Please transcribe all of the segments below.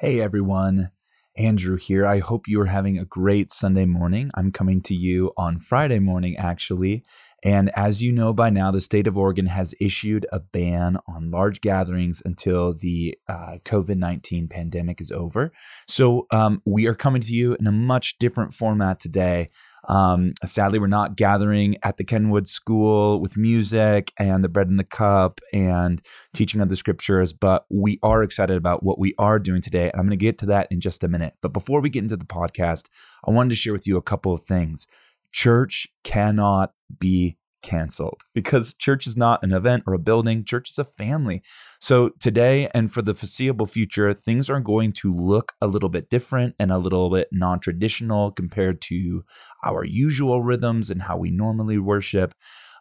Hey everyone, Andrew here. I hope you are having a great Sunday morning. I'm coming to you on Friday morning, actually. And as you know by now, the state of Oregon has issued a ban on large gatherings until the uh, COVID 19 pandemic is over. So um, we are coming to you in a much different format today. Um, sadly, we're not gathering at the Kenwood School with music and the bread and the cup and teaching of the scriptures, but we are excited about what we are doing today. And I'm going to get to that in just a minute. But before we get into the podcast, I wanted to share with you a couple of things. Church cannot be canceled because church is not an event or a building. Church is a family. So today and for the foreseeable future, things are going to look a little bit different and a little bit non traditional compared to our usual rhythms and how we normally worship.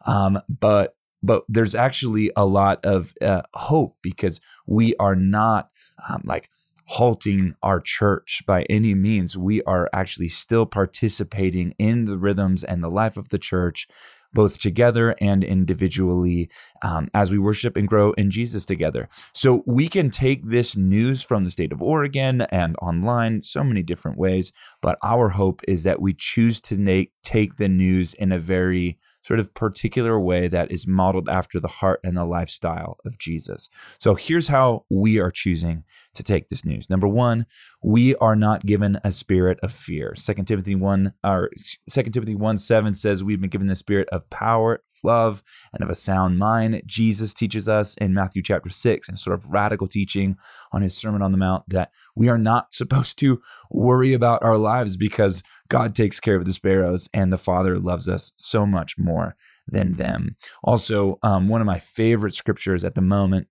Um, but but there's actually a lot of uh, hope because we are not um, like halting our church by any means. We are actually still participating in the rhythms and the life of the church both together and individually um, as we worship and grow in Jesus together. So we can take this news from the state of Oregon and online so many different ways, but our hope is that we choose to make, take the news in a very sort of particular way that is modeled after the heart and the lifestyle of Jesus. So here's how we are choosing to take this news. Number one, we are not given a spirit of fear. Second Timothy 1 or Second Timothy 1 7 says we've been given the spirit of power, love, and of a sound mind. Jesus teaches us in Matthew chapter 6 and sort of radical teaching on his Sermon on the Mount that we are not supposed to worry about our lives because God takes care of the sparrows, and the Father loves us so much more than them. Also, um, one of my favorite scriptures at the moment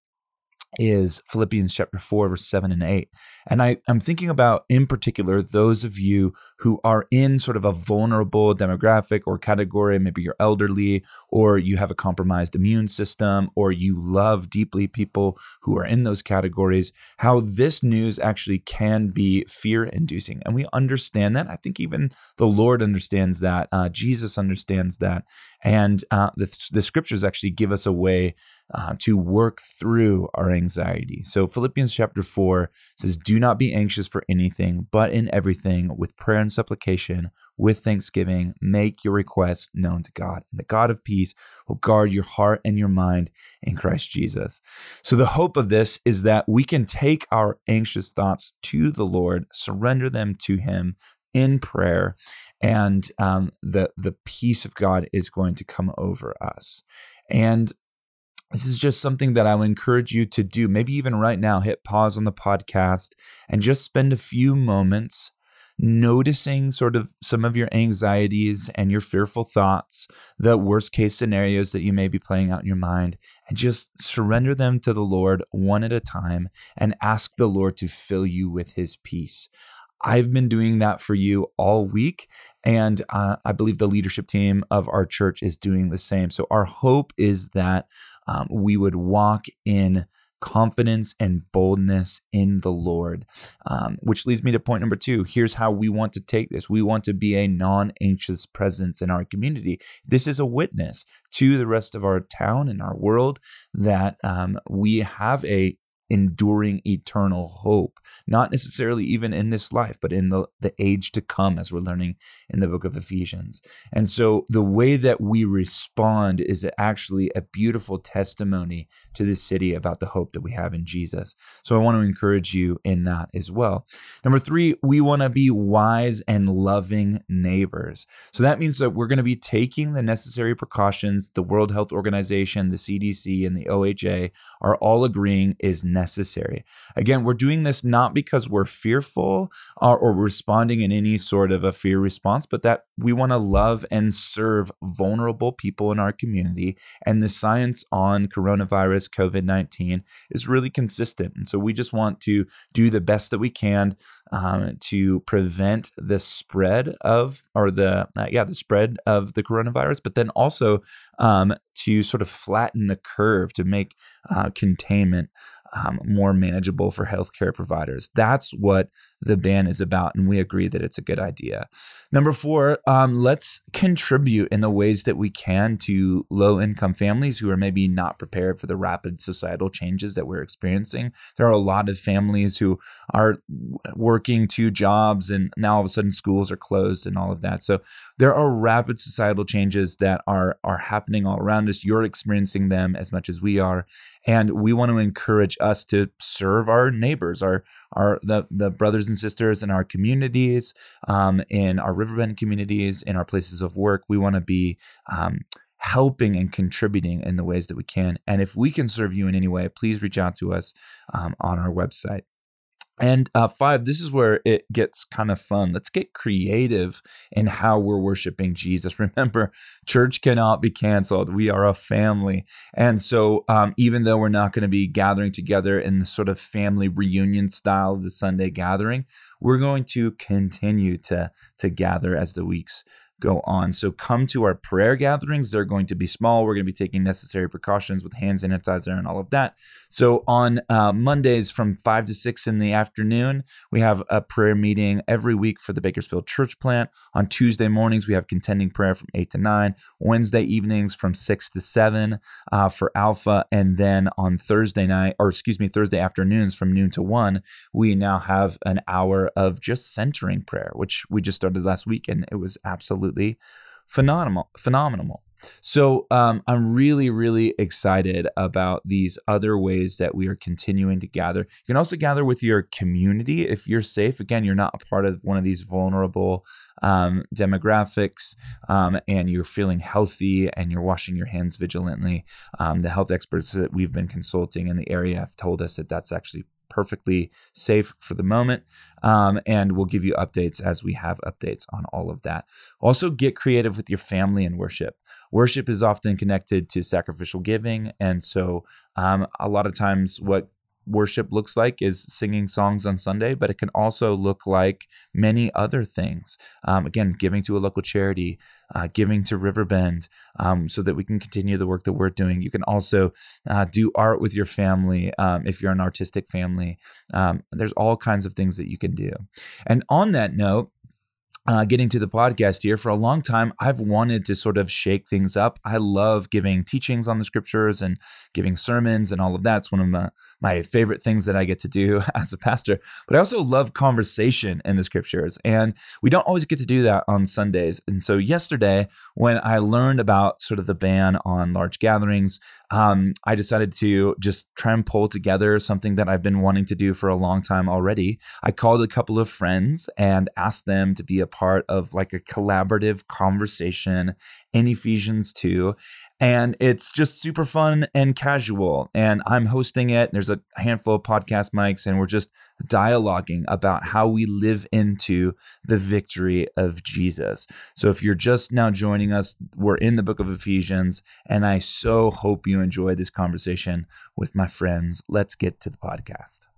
is Philippians chapter 4, verse 7 and 8. And I, I'm thinking about, in particular, those of you who are in sort of a vulnerable demographic or category. Maybe you're elderly, or you have a compromised immune system, or you love deeply people who are in those categories. How this news actually can be fear inducing. And we understand that. I think even the Lord understands that. Uh, Jesus understands that. And uh, the, the scriptures actually give us a way uh, to work through our anxiety. So Philippians chapter 4 says, Do not be anxious for anything, but in everything, with prayer and supplication, with thanksgiving, make your requests known to God. And the God of peace will guard your heart and your mind in Christ Jesus. So the hope of this is that we can take our anxious thoughts to the Lord, surrender them to Him, in prayer and um, the the peace of God is going to come over us. And this is just something that I would encourage you to do. Maybe even right now, hit pause on the podcast and just spend a few moments noticing sort of some of your anxieties and your fearful thoughts, the worst case scenarios that you may be playing out in your mind, and just surrender them to the Lord one at a time and ask the Lord to fill you with his peace. I've been doing that for you all week. And uh, I believe the leadership team of our church is doing the same. So our hope is that um, we would walk in confidence and boldness in the Lord. Um, which leads me to point number two. Here's how we want to take this we want to be a non anxious presence in our community. This is a witness to the rest of our town and our world that um, we have a enduring eternal hope, not necessarily even in this life, but in the, the age to come, as we're learning in the book of Ephesians. And so the way that we respond is actually a beautiful testimony to the city about the hope that we have in Jesus. So I want to encourage you in that as well. Number three, we want to be wise and loving neighbors. So that means that we're going to be taking the necessary precautions the World Health Organization, the CDC, and the OHA are all agreeing is necessary necessary. Again, we're doing this not because we're fearful or, uh, or responding in any sort of a fear response, but that we want to love and serve vulnerable people in our community. And the science on coronavirus, COVID 19, is really consistent. And so we just want to do the best that we can um, to prevent the spread of, or the, uh, yeah, the spread of the coronavirus, but then also um, to sort of flatten the curve to make uh, containment um, more manageable for healthcare providers. That's what the ban is about, and we agree that it's a good idea. Number four, um, let's contribute in the ways that we can to low income families who are maybe not prepared for the rapid societal changes that we're experiencing. There are a lot of families who are working two jobs, and now all of a sudden schools are closed and all of that. So there are rapid societal changes that are are happening all around us. You're experiencing them as much as we are, and we want to encourage us to serve our neighbors, our our the the brothers and sisters in our communities, um, in our Riverbend communities, in our places of work. We want to be um, helping and contributing in the ways that we can. And if we can serve you in any way, please reach out to us um, on our website. And uh, five, this is where it gets kind of fun. Let's get creative in how we're worshiping Jesus. Remember, church cannot be canceled. We are a family. And so, um, even though we're not going to be gathering together in the sort of family reunion style of the Sunday gathering, we're going to continue to, to gather as the weeks go on. So come to our prayer gatherings. They're going to be small. We're going to be taking necessary precautions with hand sanitizer and all of that. So on uh, Mondays from 5 to 6 in the afternoon, we have a prayer meeting every week for the Bakersfield Church Plant. On Tuesday mornings, we have contending prayer from 8 to 9. Wednesday evenings from 6 to 7 uh, for Alpha. And then on Thursday night, or excuse me, Thursday afternoons from noon to 1, we now have an hour of just centering prayer, which we just started last week. And it was absolutely absolutely phenomenal. Phenomenal. So um, I'm really, really excited about these other ways that we are continuing to gather. You can also gather with your community if you're safe. Again, you're not a part of one of these vulnerable um, demographics um, and you're feeling healthy and you're washing your hands vigilantly. Um, the health experts that we've been consulting in the area have told us that that's actually perfectly safe for the moment. Um, and we'll give you updates as we have updates on all of that. Also, get creative with your family and worship. Worship is often connected to sacrificial giving. And so, um, a lot of times, what worship looks like is singing songs on Sunday, but it can also look like many other things. Um, again, giving to a local charity, uh, giving to Riverbend um, so that we can continue the work that we're doing. You can also uh, do art with your family um, if you're an artistic family. Um, there's all kinds of things that you can do. And on that note, uh, getting to the podcast here for a long time i've wanted to sort of shake things up. I love giving teachings on the scriptures and giving sermons and all of that's one of my, my favorite things that i get to do as a pastor. But i also love conversation in the scriptures and we don't always get to do that on sundays. And so yesterday when i learned about sort of the ban on large gatherings um, I decided to just try and pull together something that I've been wanting to do for a long time already. I called a couple of friends and asked them to be a part of like a collaborative conversation in Ephesians 2. And it's just super fun and casual. And I'm hosting it. There's a handful of podcast mics, and we're just dialoguing about how we live into the victory of Jesus. So if you're just now joining us, we're in the book of Ephesians, and I so hope you enjoy this conversation with my friends. Let's get to the podcast.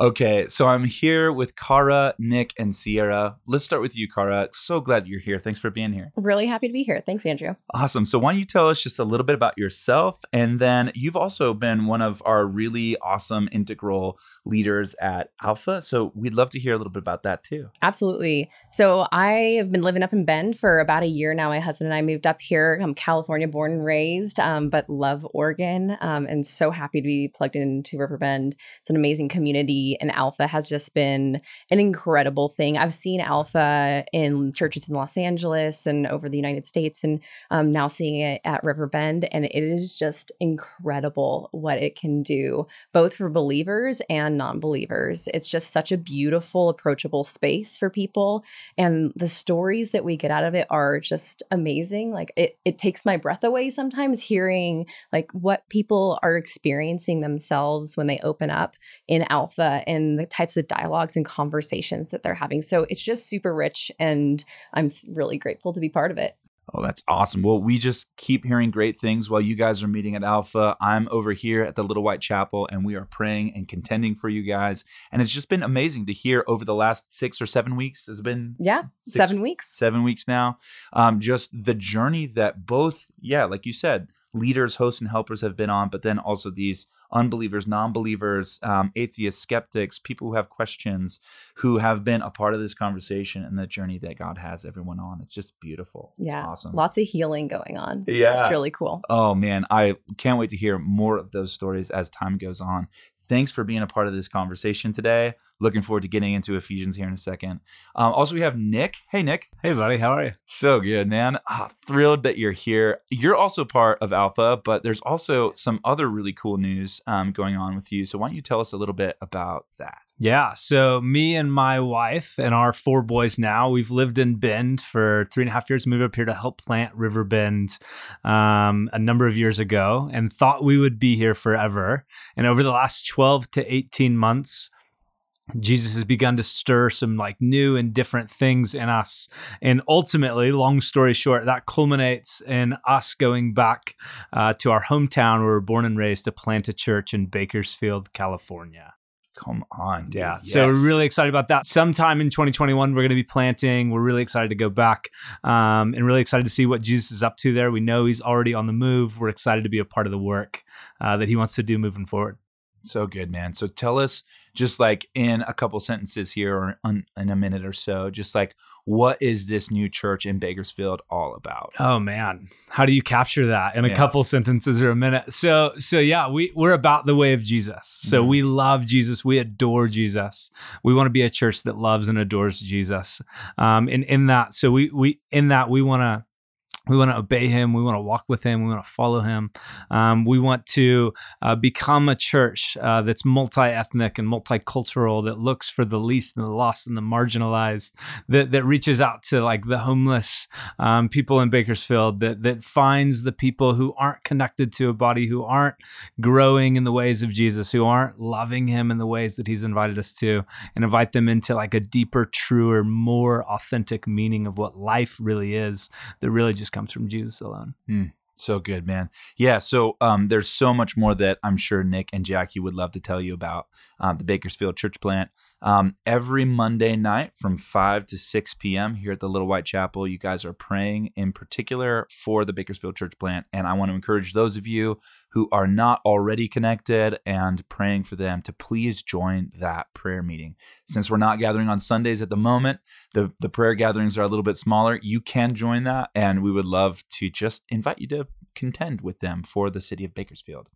Okay, so I'm here with Kara, Nick, and Sierra. Let's start with you, Kara. So glad you're here. Thanks for being here. Really happy to be here. Thanks, Andrew. Awesome. So, why don't you tell us just a little bit about yourself? And then you've also been one of our really awesome integral leaders at Alpha. So, we'd love to hear a little bit about that too. Absolutely. So, I have been living up in Bend for about a year now. My husband and I moved up here. I'm California born and raised, um, but love Oregon um, and so happy to be plugged into Riverbend. It's an amazing community and Alpha has just been an incredible thing. I've seen Alpha in churches in Los Angeles and over the United States, and um, now seeing it at Riverbend, and it is just incredible what it can do, both for believers and non believers. It's just such a beautiful, approachable space for people, and the stories that we get out of it are just amazing. Like it, it takes my breath away sometimes hearing like what people are experiencing themselves when they open up in Alpha and the types of dialogues and conversations that they're having. So it's just super rich, and I'm really grateful to be part of it. Oh, that's awesome. Well, we just keep hearing great things while you guys are meeting at Alpha. I'm over here at the Little White Chapel and we are praying and contending for you guys. And it's just been amazing to hear over the last six or seven weeks. Has been Yeah, six, seven weeks. Seven weeks now. Um, just the journey that both, yeah, like you said, leaders, hosts, and helpers have been on, but then also these unbelievers, non believers, um, atheists, skeptics, people who have questions, who have been a part of this conversation and the journey that God has everyone on. It's just beautiful. It's yeah. awesome. Lots of healing going on. Yeah. It's really cool. Oh man, I can't wait to hear more of those stories as time goes on. Thanks for being a part of this conversation today. Looking forward to getting into Ephesians here in a second. Um, also, we have Nick. Hey, Nick. Hey, buddy. How are you? So good, man. Ah, thrilled that you're here. You're also part of Alpha, but there's also some other really cool news um, going on with you. So, why don't you tell us a little bit about that? Yeah. So, me and my wife and our four boys now, we've lived in Bend for three and a half years, moved up here to help plant Riverbend um, a number of years ago and thought we would be here forever. And over the last 12 to 18 months, Jesus has begun to stir some like new and different things in us. And ultimately, long story short, that culminates in us going back uh, to our hometown where we were born and raised to plant a church in Bakersfield, California. Come on. Dude. Yeah. So we're really excited about that. Sometime in 2021, we're going to be planting. We're really excited to go back um, and really excited to see what Jesus is up to there. We know he's already on the move. We're excited to be a part of the work uh, that he wants to do moving forward. So good, man. So tell us, just like in a couple sentences here or un, in a minute or so, just like what is this new church in Bakersfield all about? Oh man, how do you capture that in a Yeah. couple sentences or a minute? So so yeah, we we're about the way of Jesus. So Mhm. we love Jesus, we adore Jesus. We want to be a church that loves and adores Jesus. Um, and in that, so we we in that we want to we want to obey him. We want to walk with him. We want to follow him. Um, we want to uh, become a church uh, that's multi ethnic and multicultural, that looks for the least and the lost and the marginalized, that, that reaches out to like the homeless um, people in Bakersfield, that, that finds the people who aren't connected to a body, who aren't growing in the ways of Jesus, who aren't loving him in the ways that he's invited us to, and invite them into like a deeper, truer, more authentic meaning of what life really is that really just comes from Jesus alone. So good, man. Yeah. So um, there's so much more that I'm sure Nick and Jackie would love to tell you about um, the Bakersfield Church Plant. Um, every Monday night from 5 to 6 p.m. here at the Little White Chapel, you guys are praying in particular for the Bakersfield Church Plant. And I want to encourage those of you who are not already connected and praying for them to please join that prayer meeting. Since we're not gathering on Sundays at the moment, the, the prayer gatherings are a little bit smaller. You can join that, and we would love to just invite you to contend with them for the city of Bakersfield.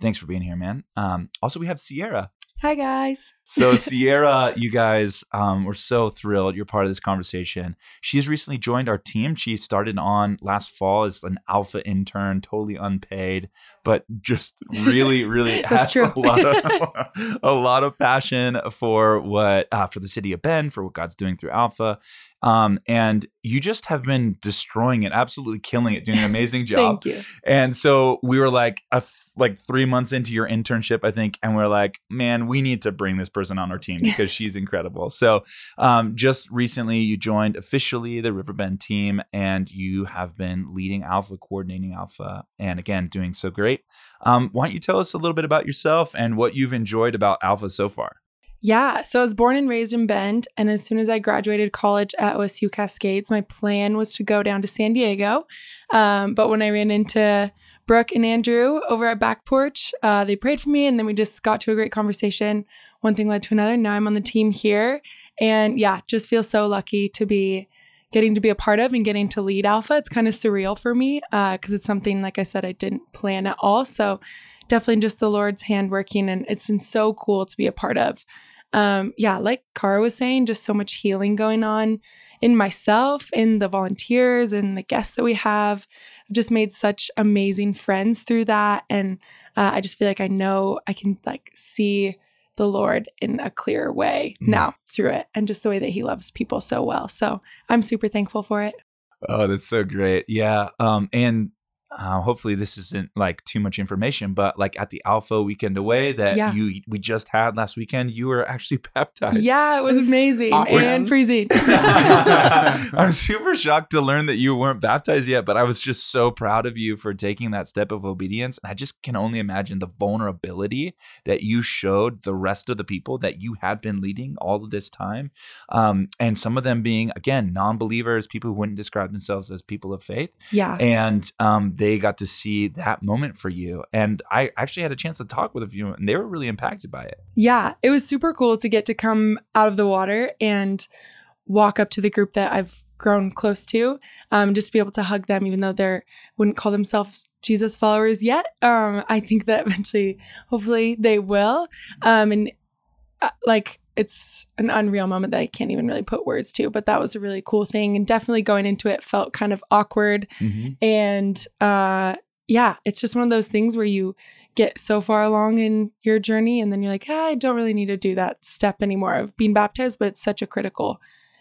Thanks for being here, man. Um, also, we have Sierra. Hi, guys. So, Sierra, you guys, um, we're so thrilled you're part of this conversation. She's recently joined our team. She started on last fall as an alpha intern, totally unpaid, but just really, really has true. a lot of a lot of passion for what uh, for the city of Bend, for what God's doing through Alpha. Um, and you just have been destroying it, absolutely killing it, doing an amazing job. Thank you. And so we were like a th- like three months into your internship, I think, and we're like, man, we need to bring this person on our team because she's incredible. So um, just recently, you joined officially the Riverbend team, and you have been leading Alpha, coordinating Alpha, and again doing so great. Um, why don't you tell us a little bit about yourself and what you've enjoyed about Alpha so far? Yeah. So I was born and raised in Bend. And as soon as I graduated college at OSU Cascades, my plan was to go down to San Diego. Um, but when I ran into Brooke and Andrew over at Back Porch, uh, they prayed for me. And then we just got to a great conversation. One thing led to another. Now I'm on the team here. And yeah, just feel so lucky to be getting to be a part of and getting to lead Alpha. It's kind of surreal for me because it's something, like I said, I didn't plan at all. So definitely just the Lord's hand working. And it's been so cool to be a part of um yeah like Cara was saying just so much healing going on in myself in the volunteers and the guests that we have i've just made such amazing friends through that and uh, i just feel like i know i can like see the lord in a clearer way Mm. now through it and just the way that he loves people so well so i'm super thankful for it Oh, that's so great. Yeah. Um, and uh, hopefully this isn't like too much information, but like at the Alpha weekend away that Yeah. you we just had last weekend, you were actually baptized. yeah it was It's amazing awesome. and freezing I'm super shocked to learn that you weren't baptized yet, but I was just so proud of you for taking that step of obedience. And I just can only imagine the vulnerability that you showed the rest of the people that you had been leading all of this time. Um, and some of them being, again, non believers, people who wouldn't describe themselves as people of faith yeah and um, they got to see that moment for you. And I actually had a chance to talk with a few, and they were really impacted by it. Yeah, it was super cool to get to come out of the water and walk up to the group that I've grown close to, um, just to be able to hug them, even though they wouldn't call themselves Jesus followers yet. Um, I think that eventually, hopefully, they will. Um, and like it's an unreal moment that I can't even really put words to, but that was a really cool thing. And definitely going into it felt kind of awkward. Mm-hmm. And uh, yeah, it's just one of those things where you get so far along in your journey and then you're like, ah, I don't really need to do that step anymore of being baptized, but it's such a critical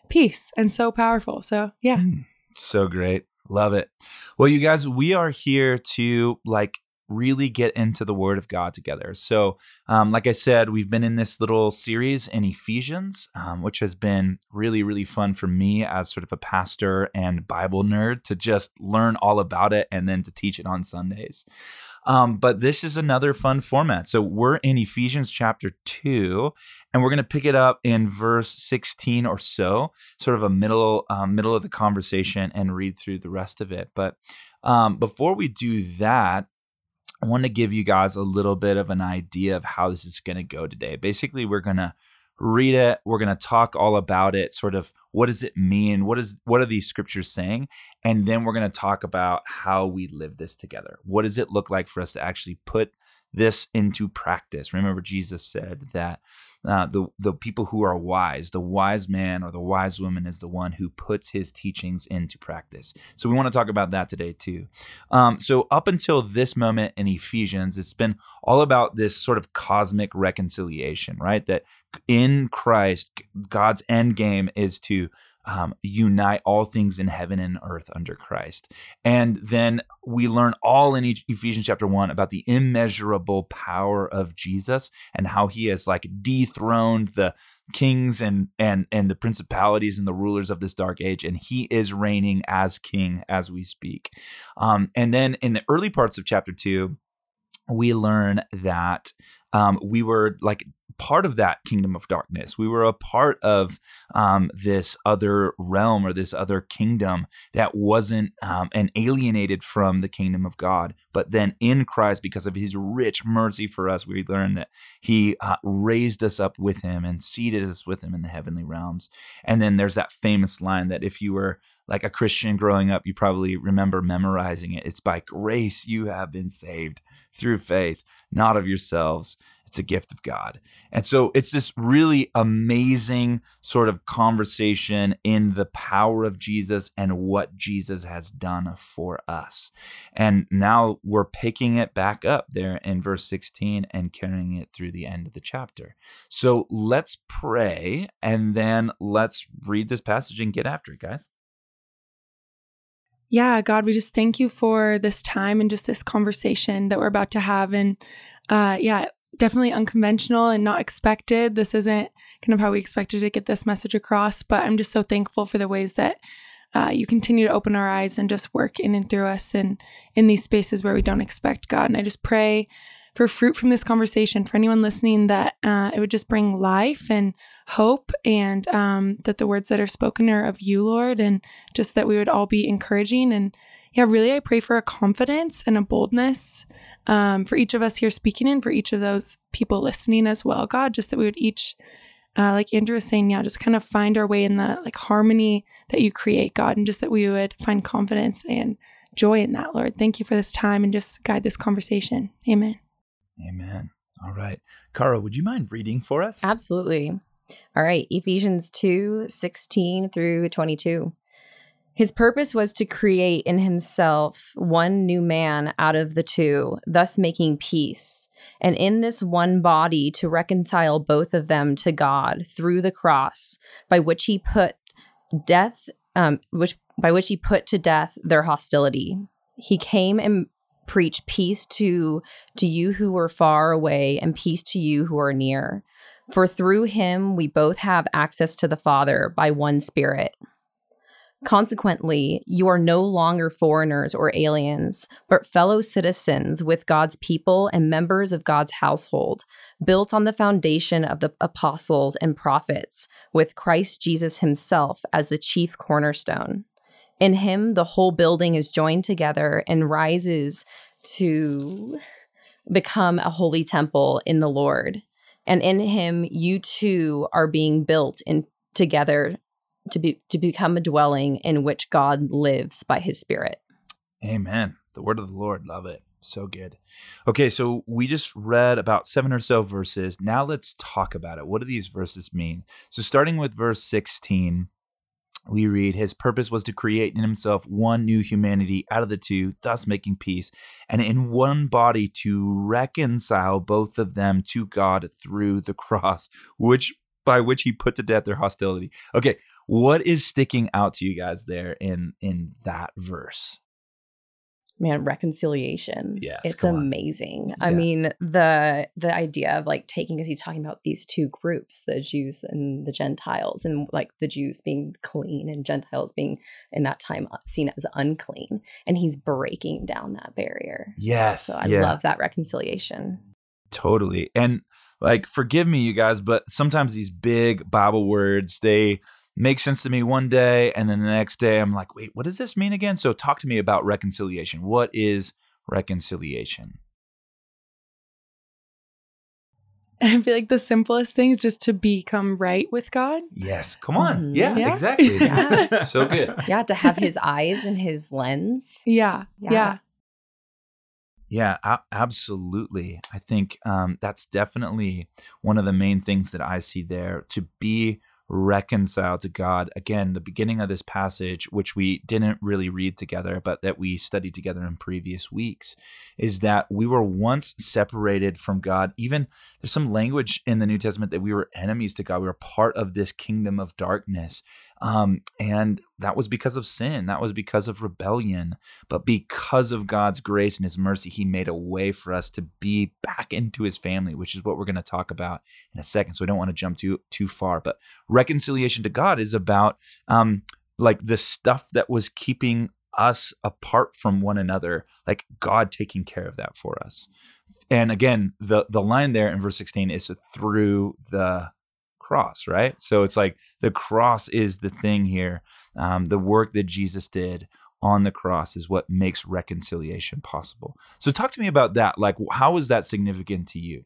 piece and so powerful. So yeah. Mm, so great. Love it. Well, you guys, we are here to like really get into the Word of God together. So, um, like I said, we've been in this little series in Ephesians, um, which has been really, really fun for me as sort of a pastor and Bible nerd to just learn all about it and then to teach it on Sundays. Um, but this is another fun format. So we're in Ephesians chapter 2, and we're going to pick it up in verse 16 or so, sort of a middle um, middle of the conversation, and read through the rest of it. But um, before we do that, I want to give you guys a little bit of an idea of how this is going to go today. Basically, we're going to read it, we're going to talk all about it, sort of what does it mean? What is what are these scriptures saying? And then we're going to talk about how we live this together. What does it look like for us to actually put this into practice. Remember, Jesus said that uh, the the people who are wise, the wise man or the wise woman, is the one who puts his teachings into practice. So we want to talk about that today too. Um, so up until this moment in Ephesians, it's been all about this sort of cosmic reconciliation, right? That in Christ, God's end game is to um, unite all things in heaven and earth under Christ. And then we learn all in Ephesians chapter 1 about the immeasurable power of Jesus and how he has like dethroned the kings and and and the principalities and the rulers of this dark age and he is reigning as king as we speak. Um, and then in the early parts of chapter 2 we learn that um, we were like part of that kingdom of darkness. We were a part of um, this other realm or this other kingdom that wasn't um, and alienated from the kingdom of God. But then in Christ, because of his rich mercy for us, we learn that he uh, raised us up with him and seated us with him in the heavenly realms. And then there's that famous line that if you were like a Christian growing up, you probably remember memorizing it. It's by grace you have been saved through faith, not of yourselves. It's a gift of God. And so it's this really amazing sort of conversation in the power of Jesus and what Jesus has done for us. And now we're picking it back up there in verse 16 and carrying it through the end of the chapter. So let's pray and then let's read this passage and get after it, guys. Yeah, God, we just thank you for this time and just this conversation that we're about to have. And uh, yeah, definitely unconventional and not expected. This isn't kind of how we expected to get this message across, but I'm just so thankful for the ways that uh, you continue to open our eyes and just work in and through us and in these spaces where we don't expect God. And I just pray for fruit from this conversation for anyone listening that uh, it would just bring life and hope and um, that the words that are spoken are of you, Lord, and just that we would all be encouraging. And yeah, really, I pray for a confidence and a boldness um, for each of us here speaking and for each of those people listening as well, God, just that we would each. Uh, like Andrew was saying, yeah, just kind of find our way in the like harmony that you create, God, and just that we would find confidence and joy in that, Lord. Thank you for this time and just guide this conversation. Amen. Amen. All right. Cara, would you mind reading for us? Absolutely. All right. Ephesians 2 16 through 22. His purpose was to create in himself one new man out of the two, thus making peace, and in this one body to reconcile both of them to God through the cross, by which he put death, um, which by which he put to death their hostility. He came and preach peace to to you who are far away and peace to you who are near. For through him we both have access to the father by one spirit consequently you are no longer foreigners or aliens but fellow citizens with god's people and members of god's household built on the foundation of the apostles and prophets with christ jesus himself as the chief cornerstone In him, the whole building is joined together and rises to become a holy temple in the Lord. And in him, you too are being built in together to be to become a dwelling in which God lives by his spirit. Amen. The word of the Lord. Love it. So good. Okay, so we just read about seven or so verses. Now let's talk about it. What do these verses mean? So, starting with verse 16, we read, His purpose was to create in Himself one new humanity out of the two, thus making peace, and in one body to reconcile both of them to God through the cross, which by which He put to death their hostility. Okay, what is sticking out to you guys there in in that verse? man reconciliation Yes, it's amazing i mean the the idea of like taking as he's talking about these two groups the jews and the gentiles and like the jews being clean and gentiles being in that time uh, seen as unclean and he's breaking down that barrier Yes. so i yeah. love that reconciliation Totally. And like, forgive me, you guys, but sometimes these big Bible words, they make sense to me one day. And then the next day, I'm like, wait, what does this mean again? So, talk to me about reconciliation. What is reconciliation? I feel like the simplest thing is just to become right with God. Yes. Come on. Mhm. Yeah, Yeah. exactly. Yeah. so good. yeah to have his eyes and his lens Yeah. Yeah. Yeah. Yeah, a- absolutely. I think um, that's definitely one of the main things that I see there to be reconciled to God. Again, the beginning of this passage, which we didn't really read together, but that we studied together in previous weeks, is that we were once separated from God. Even there's some language in the New Testament that we were enemies to God. We were part of this kingdom of darkness. Um, and that was because of sin, that was because of rebellion. But because of God's grace and his mercy, he made a way for us to be back into his family, which is what we're going to talk about in a second. So I don't want to jump too too far, but reconciliation to God is about um like the stuff that was keeping us apart from one another, like God taking care of that for us. And again, the the line there in verse 16 is through the cross, right? So it's like the cross is the thing here. Um, the work that Jesus did on the cross is what makes reconciliation possible. So talk to me about that. Like, how is that significant to you?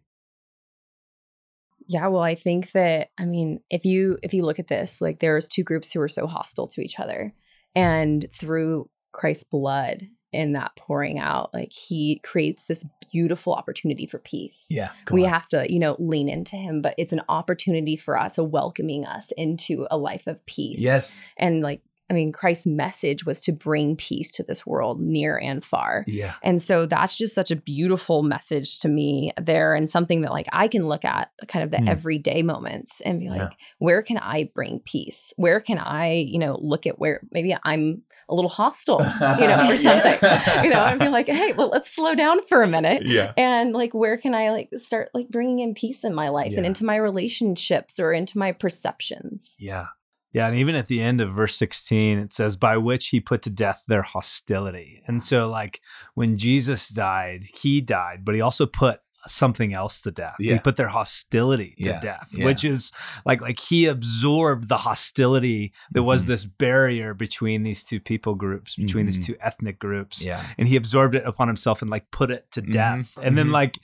Yeah, well, I think that I mean, if you if you look at this, like there's two groups who are so hostile to each other, and through Christ's blood and that pouring out, like he creates this beautiful opportunity for peace. Yeah, we have to, you know, lean into him, but it's an opportunity for us, a welcoming us into a life of peace. Yes. and like I mean, Christ's message was to bring peace to this world, near and far. Yeah. And so that's just such a beautiful message to me there and something that like I can look at kind of the Hmm. everyday moments and be like, Yeah. where can I bring peace? Where can I, you know, look at where maybe I'm a little hostile, you know, or something, you know, and be like, hey, well, let's slow down for a minute. Yeah. And like, where can I like start like bringing in peace in my life and into my relationships or into my perceptions? Yeah. Yeah, and even at the end of verse 16, it says, by which he put to death their hostility. And so, like, when Jesus died, he died, but he also put something else to death. Yeah. He put their hostility to Yeah, death, yeah. which is like like he absorbed the hostility that was Mhm. this barrier between these two people groups, between Mhm. these two ethnic groups. Yeah. And he absorbed it upon himself and like put it to Mhm, death. And then mhm. like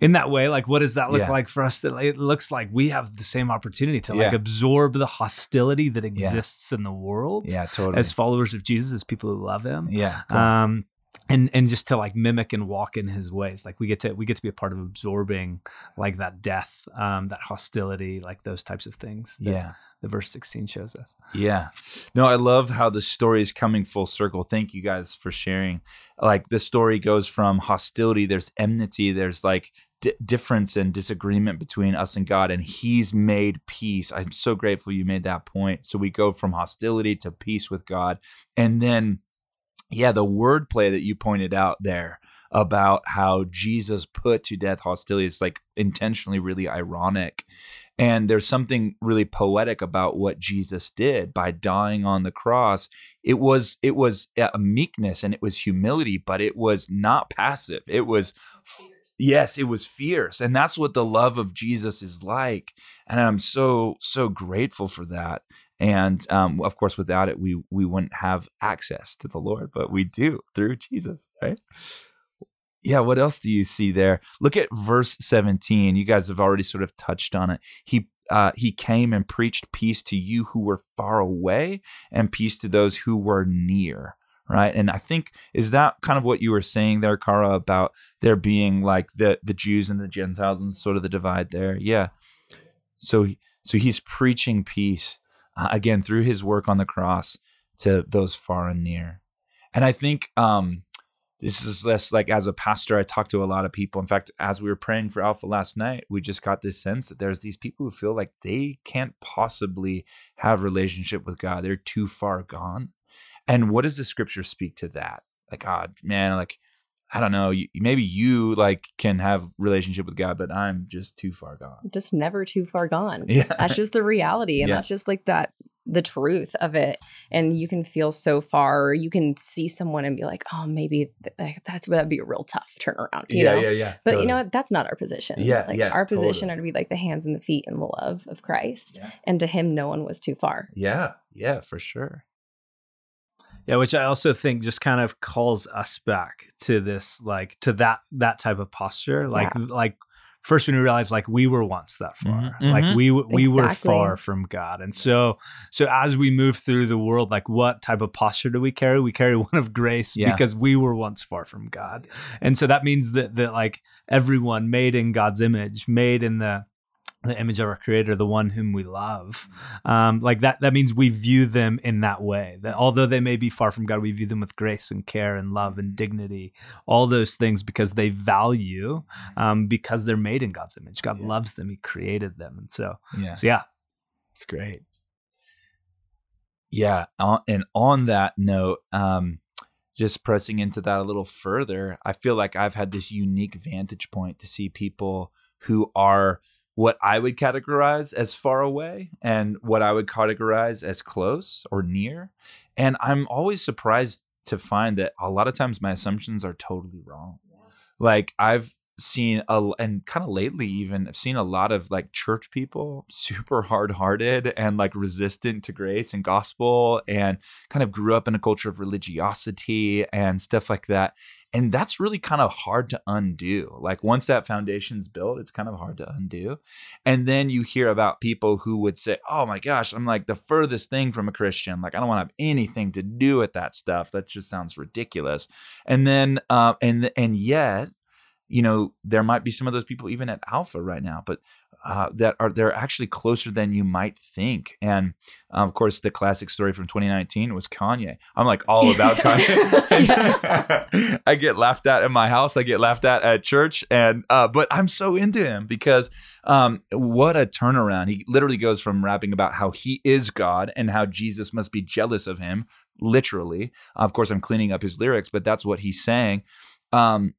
in that way, like what does that look like for us? That it looks like we have the same opportunity to like absorb the hostility that exists in the world Yeah. Totally. as followers of Jesus, as people who love him. yeah. come on. Um and and just to like mimic and walk in his ways. Like we get to we get to be a part of absorbing like that death, um, that hostility, like those types of things that yeah. the verse 16 shows us. Yeah. No, I love how the story is coming full circle. Thank you guys for sharing. Like the story goes from hostility, there's enmity, there's like di difference and disagreement between us and God, and He's made peace. I'm so grateful you made that point. So we go from hostility to peace with God. And then, yeah, the wordplay that you pointed out there about how Jesus put to death hostility is like intentionally really ironic. And there's something really poetic about what Jesus did by dying on the cross. It was it was a meekness and it was humility, but it was not passive. It was yes, it was fierce. And that's what the love of Jesus is like. And I'm so so grateful for that. And um, of course, without it, we we wouldn't have access to the Lord, but we do through Jesus, right? Yeah, what else do you see there? Look at verse 17. You guys have already sort of touched on it. He uh, he came and preached peace to you who were far away and peace to those who were near right and i think is that kind of what you were saying there kara about there being like the the jews and the gentiles and sort of the divide there yeah so so he's preaching peace uh, again through his work on the cross to those far and near. And i think um this is less like as a pastor i talk to a lot of people. In fact as we were praying for alpha last night we just got this sense that there's these people who feel like they can't possibly have relationship with god. They're too far gone. And what does the scripture speak to that? Like god man like i don't know you, maybe you like can have relationship with god but i'm just too far gone. Just never too far gone. Yeah. That's just the reality and Yeah. that's just like that the truth of it. And you can feel so far you can see someone and be like oh maybe th- that's that'd be a real tough turnaround you know? yeah yeah. But you know what? That's not our position. Yeah, like yeah, our position totally. are to be like the hands and the feet and the love of christ Yeah. and to him no one was too far. Yeah yeah for sure Yeah, which I also think just kind of calls us back to this, like to that that type of posture. Like like first when we realize like we were once that far, Mhm, like mhm. we w- we were far from God, and so so as we move through the world, like what type of posture do we carry? We carry one of grace Yeah. because we were once far from God, and so that means that that like everyone made in God's image, made in the the image of our creator the one whom we love. Um, like that that means we view them in that way. That although they may be far from god we view them with grace and care and love and dignity all those things because they value um, because they're made in god's image. God Yeah. loves them. He created them. And so yeah. so yeah. It's great. Yeah, on, and on that note, um, just pressing into that a little further, I feel like I've had this unique vantage point to see people who are what I would categorize as far away and what I would categorize as close or near. And I'm always surprised to find that a lot of times my assumptions are totally wrong. Like I've seen a and kind of lately even I've seen a lot of like church people super hard-hearted and like resistant to grace and gospel and kind of grew up in a culture of religiosity and stuff like that. And that's really kind of hard to undo. Like once that foundation's built, it's kind of hard to undo. And then you hear about people who would say, "Oh my gosh, I'm like the furthest thing from a Christian. Like I don't want to have anything to do with that stuff. That just sounds ridiculous." And then, uh, and and yet, you know, there might be some of those people even at Alpha right now, but uh, that are they're actually closer than you might think. And uh, of course, the classic story from 2019 was Kanye. I'm like all about Kanye. I get laughed at in my house. I get laughed at at church, and uh, but I'm so into him because um, what a turnaround! He literally goes from rapping about how he is God and how Jesus must be jealous of him, literally. Of course, I'm cleaning up his lyrics, but that's what he's saying. Um,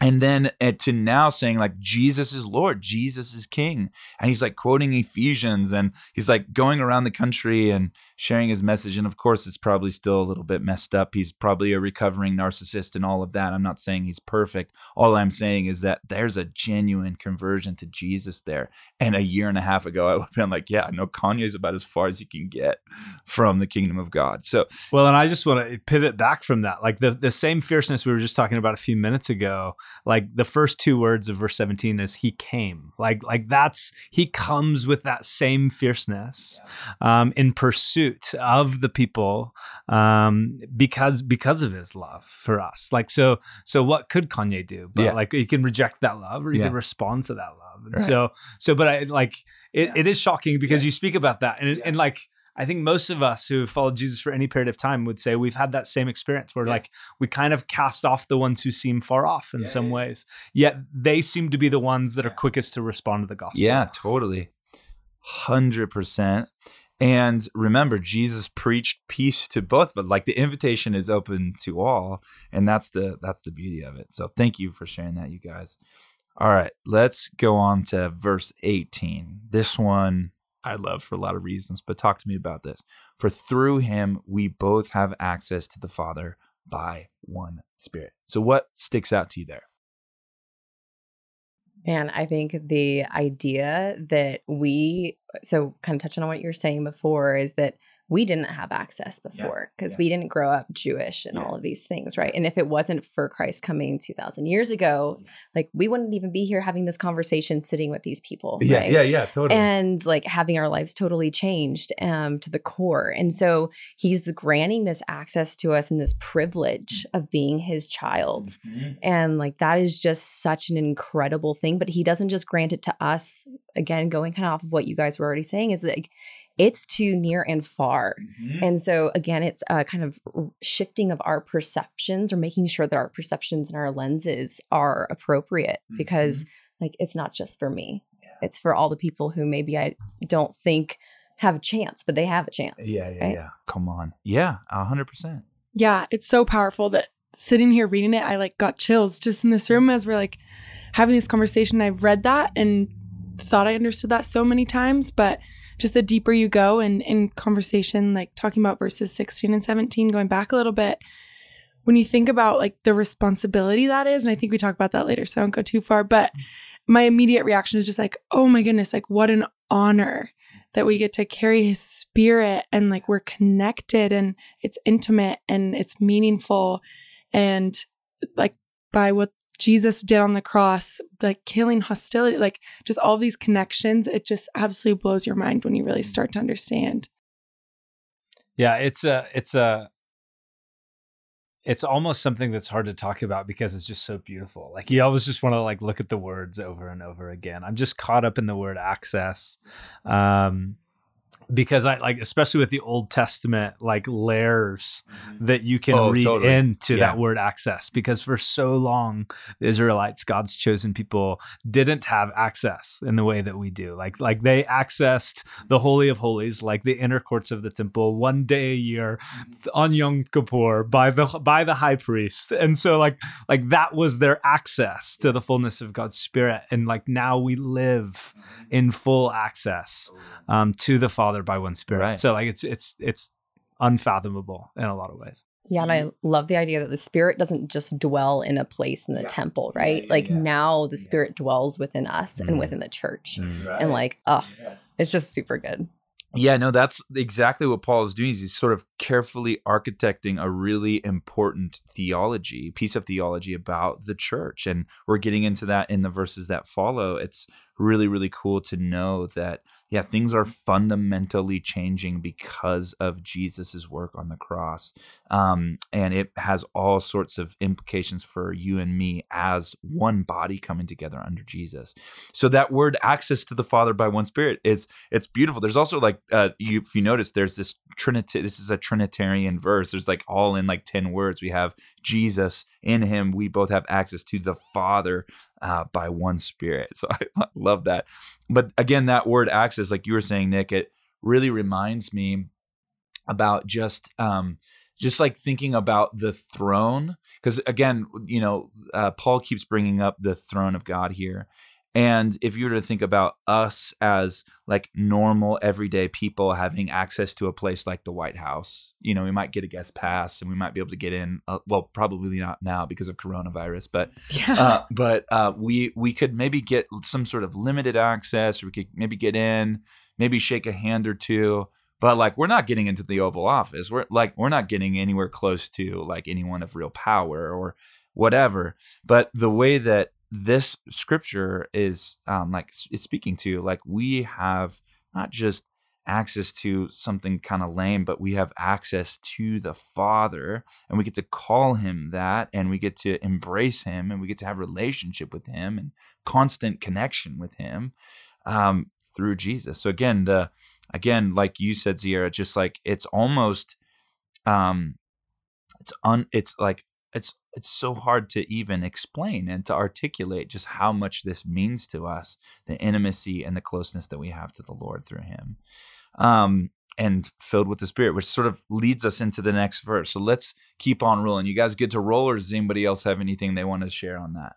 and then uh, to now saying like Jesus is Lord, Jesus is King, and he's like quoting Ephesians, and he's like going around the country and sharing his message. And of course, it's probably still a little bit messed up. He's probably a recovering narcissist and all of that. I'm not saying he's perfect. All I'm saying is that there's a genuine conversion to Jesus there. And a year and a half ago, I would have been like, yeah, no, Kanye's about as far as you can get from the kingdom of God. So Well, and I just want to pivot back from that. Like the, the same fierceness we were just talking about a few minutes ago, like the first two words of verse 17 is he came. Like like that's he comes with that same fierceness um, in pursuit of the people um, because because of his love for us. Like so so what could Kanye do? But Yeah. like he can reject that love or he Yeah. can respond to that love. And Right. so so but I like it, Yeah. it is shocking because you speak about that and and like I think most of us who have followed Jesus for any period of time would say we've had that same experience where Yeah. like we kind of cast off the ones who seem far off in Yeah, some yeah, ways. Yet they seem to be the ones that are quickest to respond to the gospel. Yeah, totally. 100%. And remember, Jesus preached peace to both, but like the invitation is open to all, and that's the that's the beauty of it. So thank you for sharing that, you guys. All right, let's go on to verse 18. This one I love for a lot of reasons, but talk to me about this. For through him we both have access to the Father by one Spirit. So what sticks out to you there? Man, I think the idea that we, so kind of touching on what you were saying before, is that we didn't have access before because yeah. we didn't grow up Jewish and Yeah. all of these things, right? And if it wasn't for Christ coming 2000 years ago, like we wouldn't even be here having this conversation sitting with these people. Yeah, right? yeah, yeah, totally. and like having our lives totally changed um, to the core. And so he's granting this access to us and this privilege of being his child. Mhm. And like that is just such an incredible thing. But he doesn't just grant it to us. Again, going kind of off of what you guys were already saying, is like it's to near and far. Mhm. And so again, it's a kind of shifting of our perceptions or making sure that our perceptions and our lenses are appropriate because like it's not just for me. It's for all the people who maybe I don't think have a chance, but they have a chance. Yeah, yeah, right? yeah. Come on. Yeah, a hundred percent. Yeah, it's so powerful that sitting here reading it, I like got chills just in this room as we're like having this conversation. I've read that and thought I understood that so many times, but just the deeper you go and in conversation, like talking about verses 16 and 17, going back a little bit, when you think about like the responsibility that is, and I think we talk about that later, so I don't go too far, but my immediate reaction is just like, oh my goodness, like what an honor that we get to carry his spirit and like we're connected and it's intimate and it's meaningful and like by what Jesus did on the cross, like killing hostility, like just all these connections, it just absolutely blows your mind when you really start to understand. Yeah, it's a it's a it's almost something that's hard to talk about because it's just so beautiful. Like you always just want to like look at the words over and over again. I'm just caught up in the word access. Um because I like especially with the Old Testament like layers mm-hmm. that you can Oh, read totally. into Yeah. that word access because for so long the Israelites God's chosen people didn't have access in the way that we do. Like like they accessed the mm-hmm. holy of holies like the inner courts of the temple one day a year mm-hmm. on Yom Kippur by the by the high priest. And so like like that was their access to the fullness of God's spirit. And like now we live in full access um, to the Father by one Spirit. Right. So like it's it's it's unfathomable in a lot of ways. Yeah, and I love the idea that the spirit doesn't just dwell in a place in the temple, right? yeah, like yeah. now the spirit dwells within us Mhm. and within the church. Mm. And like, oh, yes. it's just super good. Yeah, no, that's exactly what Paul is doing. Is he's sort of carefully architecting a really important theology, piece of theology about the church. And we're getting into that in the verses that follow. It's really, really cool to know that, yeah, things are fundamentally changing because of Jesus's work on the cross. Um, and it has all sorts of implications for you and me as one body coming together under Jesus. So that word access to the Father by one Spirit is it's beautiful. There's also like uh, you, if you notice, there's this Trinity. This is a Trinitarian verse. There's like all in like ten words. We have Jesus in Him. We both have access to the Father uh, by one Spirit. So I love that. But again, that word access, like you were saying, Nick, it really reminds me about just um, just like thinking about the throne because again you know uh, paul keeps bringing up the throne of god here and if you were to think about us as like normal everyday people having access to a place like the white house you know we might get a guest pass and we might be able to get in uh, well probably not now because of coronavirus but Yeah. uh, but uh, we we could maybe get some sort of limited access, or we could maybe get in, maybe shake a hand or two. But like, we're not getting into the Oval Office. We're like, we're not getting anywhere close to like anyone of real power or whatever. But the way that this scripture is um, like is speaking to, like, we have not just access to something kind of lame, but we have access to the Father and we get to call him that and we get to embrace him and we get to have relationship with him and constant connection with him um, through Jesus. So again, the again, like you said, Sierra, just like it's almost um it's un it's like it's it's so hard to even explain and to articulate just how much this means to us, the intimacy and the closeness that we have to the Lord through him. Um and filled with the Spirit, which sort of leads us into the next verse. So let's keep on rolling. You guys good to roll, or does anybody else have anything they want to share on that?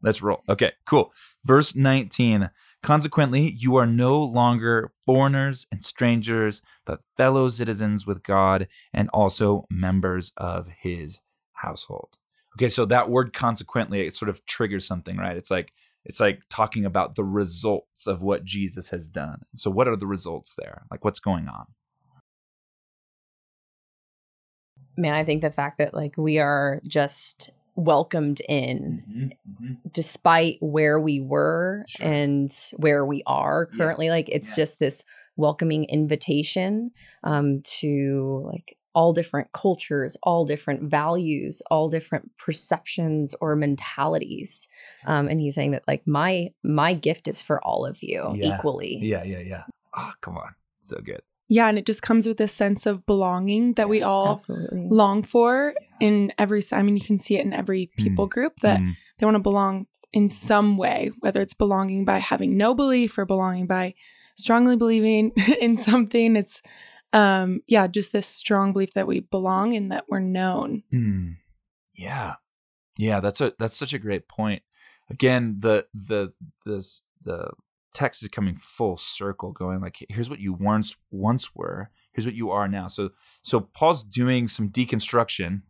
Let's roll. Okay, cool. Verse 19. Consequently, you are no longer foreigners and strangers, but fellow citizens with God and also members of his household. Okay, so that word consequently, it sort of triggers something, right? It's like, it's like talking about the results of what Jesus has done. So, what are the results there? Like, what's going on? Man, I think the fact that like we are just welcomed in Mm-hmm. Mm-hmm. despite where we were Sure. and where we are Yeah. currently like it's Yeah. just this welcoming invitation um to like all different cultures all different values all different perceptions or mentalities um and he's saying that like my my gift is for all of you Yeah. equally Yeah, yeah, yeah. Oh, come on. So good. Yeah, and it just comes with this sense of belonging that we all absolutely long for in every I mean you can see it in every people group that Mm. they want to belong in some way, whether it's belonging by having no belief or belonging by strongly believing in something. It's um yeah, just this strong belief that we belong and that we're known. Hmm. Yeah, yeah. That's a that's such a great point. Again, the the this the text is coming full circle, going like, here's what you once once were. Here's what you are now. So so Paul's doing some deconstruction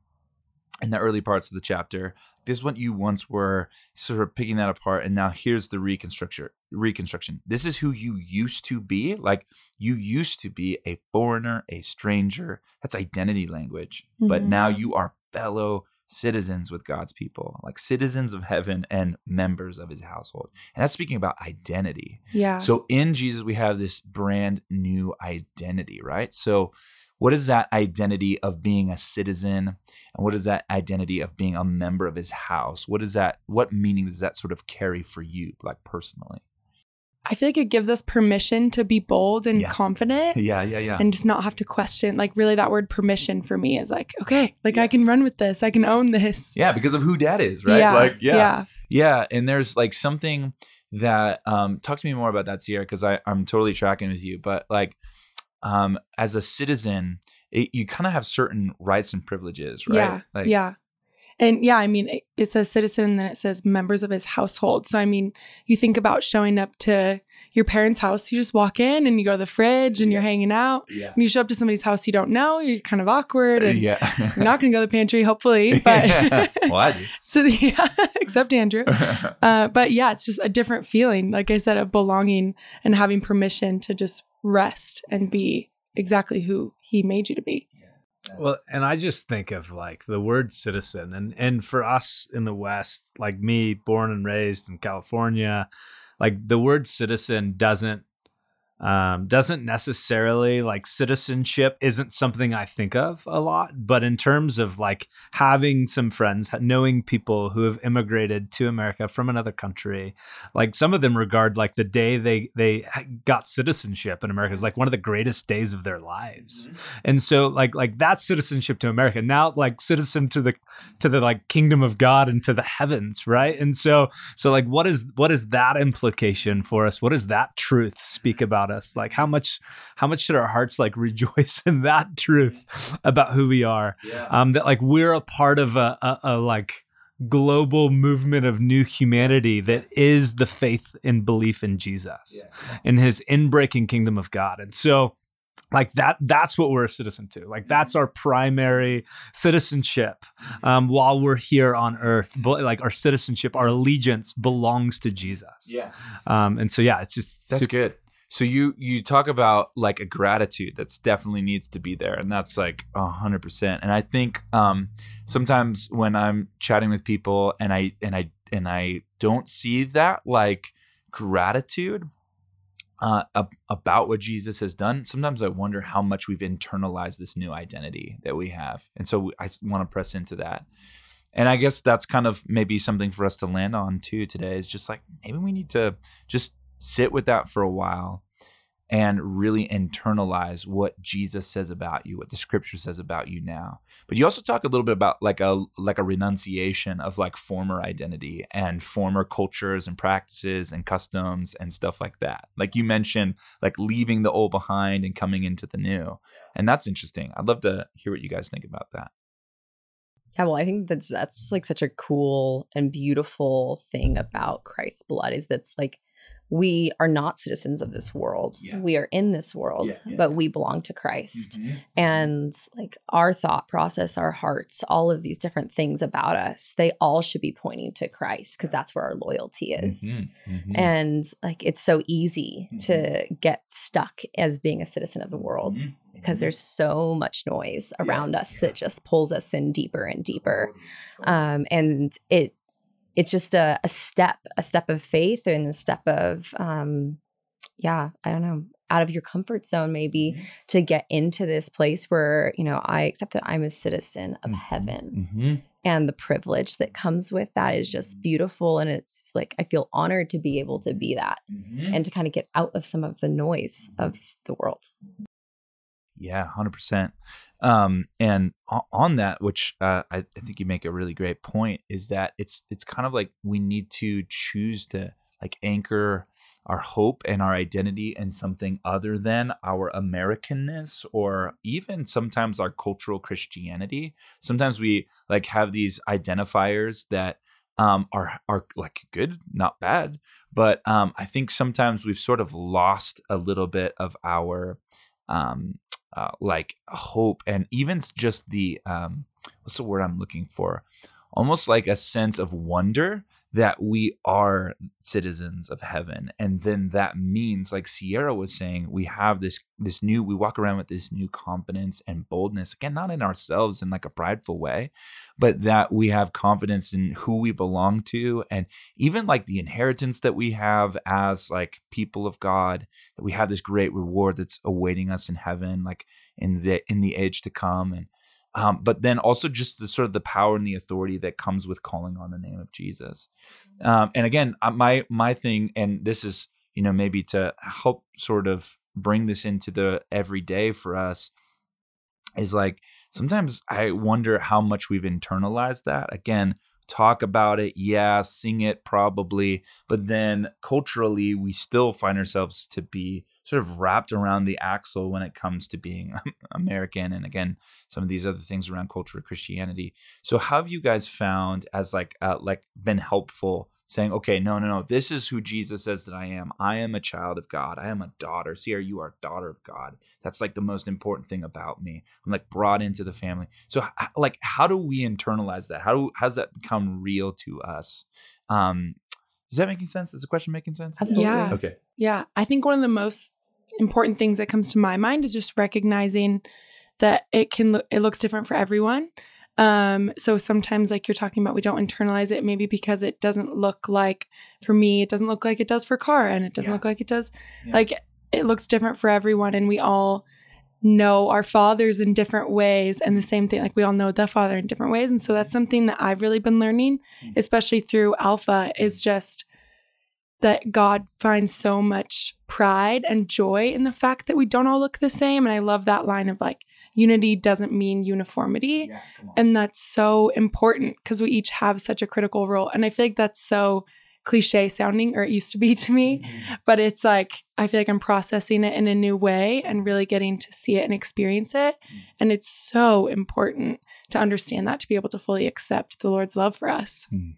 in the early parts of the chapter. This is what you once were, sort of picking that apart, and now here's the reconstruction. Reconstruction. This is who you used to be. Like you used to be a foreigner, a stranger. That's identity language. But Mhm. now you are fellow citizens with God's people, like citizens of heaven and members of his household. And that's speaking about identity. Yeah. So in Jesus, we have this brand new identity, right? So, what is that identity of being a citizen? And what is that identity of being a member of his house? What is that? What meaning does that sort of carry for you, like personally? I feel like it gives us permission to be bold and Yeah. confident Yeah, yeah, yeah. and just not have to question. Like really that word permission for me is like, okay, like Yeah. I can run with this. I can own this. yeah, because of who dad is, right? Yeah. Like, yeah. Yeah. Yeah, and there's like something that um talk to me more about that, Sierra, because I I'm totally tracking with you. But like, um, as a citizen, it, you kind of have certain rights and privileges, right? Yeah. Like, yeah. And yeah, I mean, it, it says citizen and then it says members of his household. So, I mean, you think about showing up to your parents' house, you just walk in and you go to the fridge and you're hanging out. yeah, When you show up to somebody's house you don't know, you're kind of awkward and yeah. you're not going to go to the pantry, hopefully. But well, I do. so, yeah, except Andrew. Uh, but yeah, it's just a different feeling, like I said, of belonging and having permission to just rest and be exactly who he made you to be. Well, and I just think of like the word citizen, and and for us in the West, like me, born and raised in California, like the word citizen doesn't um, doesn't necessarily like citizenship isn't something I think of a lot, but in terms of like having some friends, knowing people who have immigrated to America from another country, like some of them regard like the day they they got citizenship in America is like one of the greatest days of their lives. And so like like that's citizenship to america now like citizen to the to the like kingdom of god and to the heavens right? And so so like what is what is that implication for us? What does that truth speak about us? Like how much how much should our hearts like rejoice in that truth about who we are? Yeah. um that like we're a part of a, a, a like global movement of new humanity that is the faith and belief in jesus in his inbreaking kingdom of God. And so like that that's what we're a citizen to. Like that's our primary citizenship um, while we're here on earth. But like our citizenship our allegiance belongs to jesus. Yeah. um, and so yeah it's just That's super- good. So you you talk about like a gratitude that's definitely needs to be there, and that's like hundred percent. And I think um, sometimes when I'm chatting with people and I and I and I don't see that like gratitude uh, ab- about what Jesus has done, sometimes I wonder how much we've internalized this new identity that we have, and so I want to press into that. And I guess that's kind of maybe something for us to land on too today. Is just like maybe we need to just sit with that for a while and really internalize what Jesus says about you, what the scripture says about you now. But you also talk a little bit about like a like a renunciation of like former identity and former cultures and practices and customs and stuff like that. Like you mentioned like leaving the old behind and coming into the new. And that's interesting. I'd love to hear what you guys think about that. Yeah, well, I think that's that's like such a cool and beautiful thing about Christ's blood is that's like we are not citizens of this world. Yeah. We are in this world, Yeah, yeah, but we belong to Christ. Mhm. And like our thought process, our hearts, all of these different things about us, they all should be pointing to Christ because that's where our loyalty is. Mhm. Mhm. And like it's so easy Mm-hmm. to get stuck as being a citizen of the world Mhm. because there's so much noise around us that just pulls us in deeper and deeper. Um, and it it's just a, a step, a step of faith and a step of um, yeah, I don't know, out of your comfort zone maybe Mhm. to get into this place where, you know, I accept that I'm a citizen of Mhm. heaven Mhm. and the privilege that comes with that is just beautiful and it's like I feel honored to be able to be that Mhm. and to kind of get out of some of the noise of the world. Yeah, hundred percent. Um, and on that, which uh, I, I think you make a really great point, is that it's it's kind of like we need to choose to like anchor our hope and our identity in something other than our Americanness or even sometimes our cultural Christianity. Sometimes we like have these identifiers that um, are are like good, not bad, but um, I think sometimes we've sort of lost a little bit of our um, uh, like hope and even just the um, what's the word I'm looking for? Almost like a sense of wonder that we are citizens of heaven, and then that means, like Sierra was saying, we have this this new. We walk around with this new confidence and boldness. Again, not in ourselves in like a prideful way, but that we have confidence in who we belong to, and even like the inheritance that we have as like people of God that we have this great reward that's awaiting us in heaven, like in the in the age to come, and um, but then also just the sort of the power and the authority that comes with calling on the name of Jesus. Um, and again, uh, my my thing, and this is you know maybe to help sort of bring this into the everyday for us is like sometimes I wonder how much we've internalized that. Again, talk about it, yeah, sing it probably, but then culturally we still find ourselves to be sort of wrapped around the axle when it comes to being American and again some of these other things around culture of Christianity. So how have you guys found as like uh, like been helpful saying, okay, no, no, no, this is who Jesus says that I am. I am a child of God. I am a daughter. Sierra, you are a daughter of God. That's like the most important thing about me. I'm like brought into the family. So like, how do we internalize that? How do how does that become real to us? Um, does that making sense? Is the question making sense? Absolutely. Yeah. Okay. Yeah, I think one of the most important things that comes to my mind is just recognizing that it can look it looks different for everyone. Um, so sometimes like you're talking about we don't internalize it maybe because it doesn't look like for me it doesn't look like it does for Car and it doesn't Yeah. look like it does Yeah. like it looks different for everyone and we all know our fathers in different ways and the same thing like we all know the father in different ways and so that's something that I've really been learning Mm. especially through alpha is just that God finds so much pride and joy in the fact that we don't all look the same. And I love that line of like, unity doesn't mean uniformity. And that's so important because we each have such a critical role. And I feel like that's so cliche sounding, or it used to be to me. Mm-hmm. But it's like, I feel like I'm processing it in a new way and really getting to see it and experience it. Mm. And it's so important to understand that to be able to fully accept the Lord's love for us. Mm.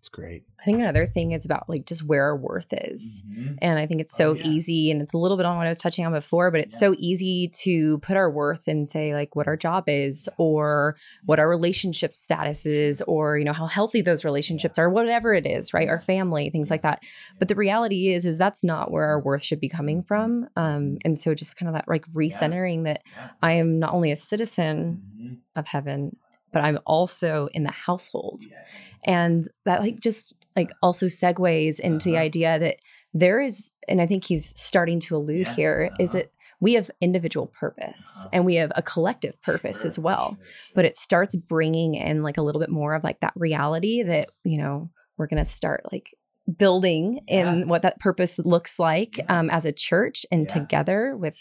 It's great. I think another thing is about like just where our worth is. Mhm. And I think it's Oh, so yeah. easy and it's a little bit on what I was touching on before, but it's Yeah. so easy to put our worth and say like what our job is or what our relationship status is or you know how healthy those relationships are, whatever it is, right? Our family, things like that. But the reality is is that's not where our worth should be coming from. Um and so just kind of that like recentering that Yeah. I am not only a citizen Mhm. of heaven, but I'm also in the household Yes. and that like just like also segues into the Uh-huh. idea that there is and i think he's starting to allude Yeah, here is uh-huh. that we have individual purpose Uh-huh. and we have a collective purpose as well but it starts bringing in like a little bit more of like that reality that you know we're going to start like building Yeah. in what that purpose looks like Yeah. um, as a church and Yeah. together with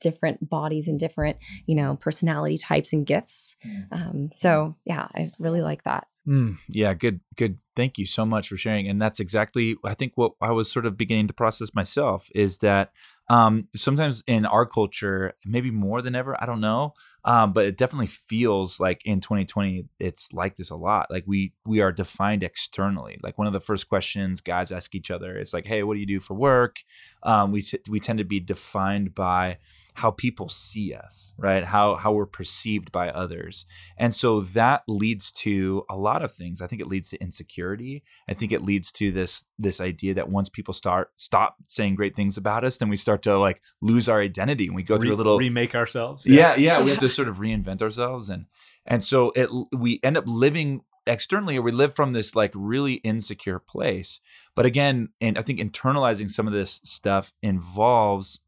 different bodies and different you know personality types and gifts um, so yeah i really like that Mm, yeah, good, good. Thank you so much for sharing. And that's exactly, I think, what I was sort of beginning to process myself is that um, sometimes in our culture, maybe more than ever, I don't know, um, but it definitely feels like in 2020 it's like this a lot. Like we we are defined externally. Like one of the first questions guys ask each other is like, "Hey, what do you do for work?" Um, we t- we tend to be defined by how people see us, right? How how we're perceived by others. And so that leads to a lot of things. I think it leads to insecurity. I think it leads to this this idea that once people start stop saying great things about us, then we start to like lose our identity and we go through a little remake ourselves. yeah, yeah, we have to sort of reinvent ourselves and and so it we end up living externally or we live from this like really insecure place. But again, and I think internalizing some of this stuff involves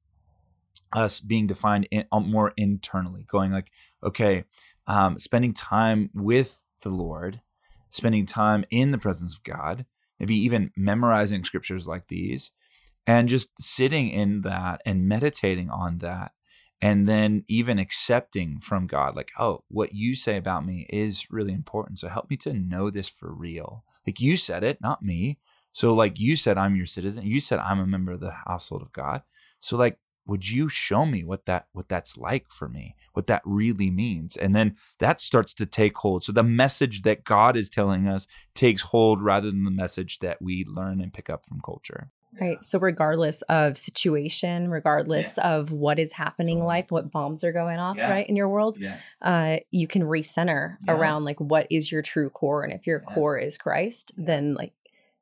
us being defined in, uh, more internally, going like, okay, um, spending time with the Lord, spending time in the presence of God, maybe even memorizing scriptures like these, and just sitting in that and meditating on that. And then even accepting from God, like, oh, what you say about me is really important. So help me to know this for real. Like you said it, not me. So, like you said, I'm your citizen. You said I'm a member of the household of God. So, like, would you show me what that what that's like for me what that really means and then that starts to take hold so the message that god is telling us takes hold rather than the message that we learn and pick up from culture Right. So, regardless of situation, regardless yeah. of what is happening in life, what bombs are going off, yeah. right, in your world, yeah. uh, you can recenter around like what is your true core. And if your yes. core is Christ, then like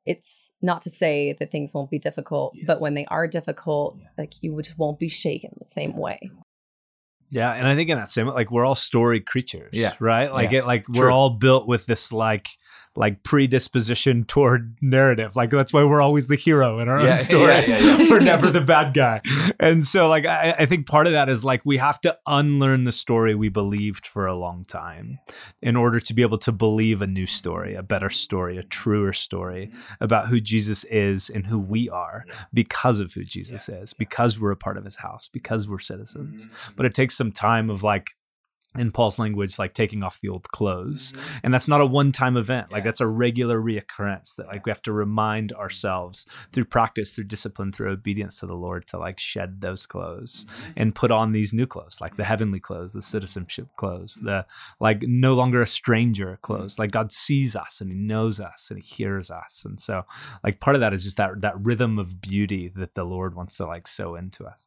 it's not to say that things won't be difficult, yes. but when they are difficult, like you just won't be shaken the same way. Yeah, and I think in that same like we're all story creatures. Yeah. Right? Like it like True. we're all built with this like like predisposition toward narrative. Like that's why we're always the hero in our yeah, own stories. Yeah, yeah, we're never the bad guy. And so like I, I, think part of that is like we have to unlearn the story we believed for a long time in order to be able to believe a new story, a better story, a truer story about who Jesus is and who we are because of who Jesus is, because we're a part of his house, because we're citizens. Mm-hmm. But it takes some time of like in Paul's language, like taking off the old clothes. Mm-hmm. And that's not a one time event. Yeah. Like that's a regular reoccurrence that like we have to remind ourselves through practice, through discipline, through obedience to the Lord to like shed those clothes mm-hmm. and put on these new clothes, like the heavenly clothes, the citizenship clothes, the like no longer a stranger clothes. Like God sees us and he knows us and he hears us. And so like part of that is just that that rhythm of beauty that the Lord wants to like sow into us.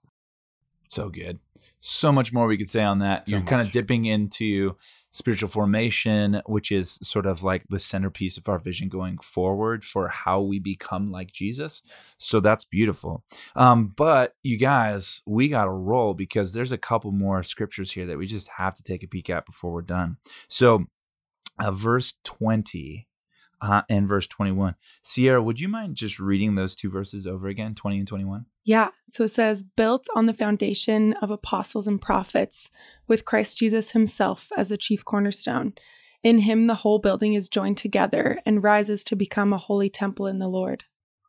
So good. So much more we could say on that. So You're much. kind of dipping into spiritual formation, which is sort of like the centerpiece of our vision going forward for how we become like Jesus. So that's beautiful. Um, but you guys, we got to roll because there's a couple more scriptures here that we just have to take a peek at before we're done. So, uh, verse 20 uh, and verse 21. Sierra, would you mind just reading those two verses over again, 20 and 21? Yeah. So it says, built on the foundation of apostles and prophets, with Christ Jesus himself as the chief cornerstone. In him, the whole building is joined together and rises to become a holy temple in the Lord.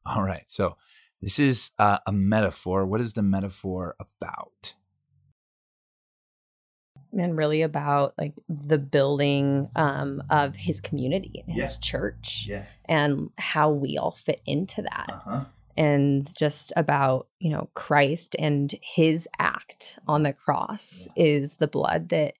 All right. So this is uh, a metaphor. What is the metaphor about? And really about like the building um, of his community and his yeah. church yeah. and how we all fit into that uh-huh. and just about you know christ and his act on the cross yeah. is the blood that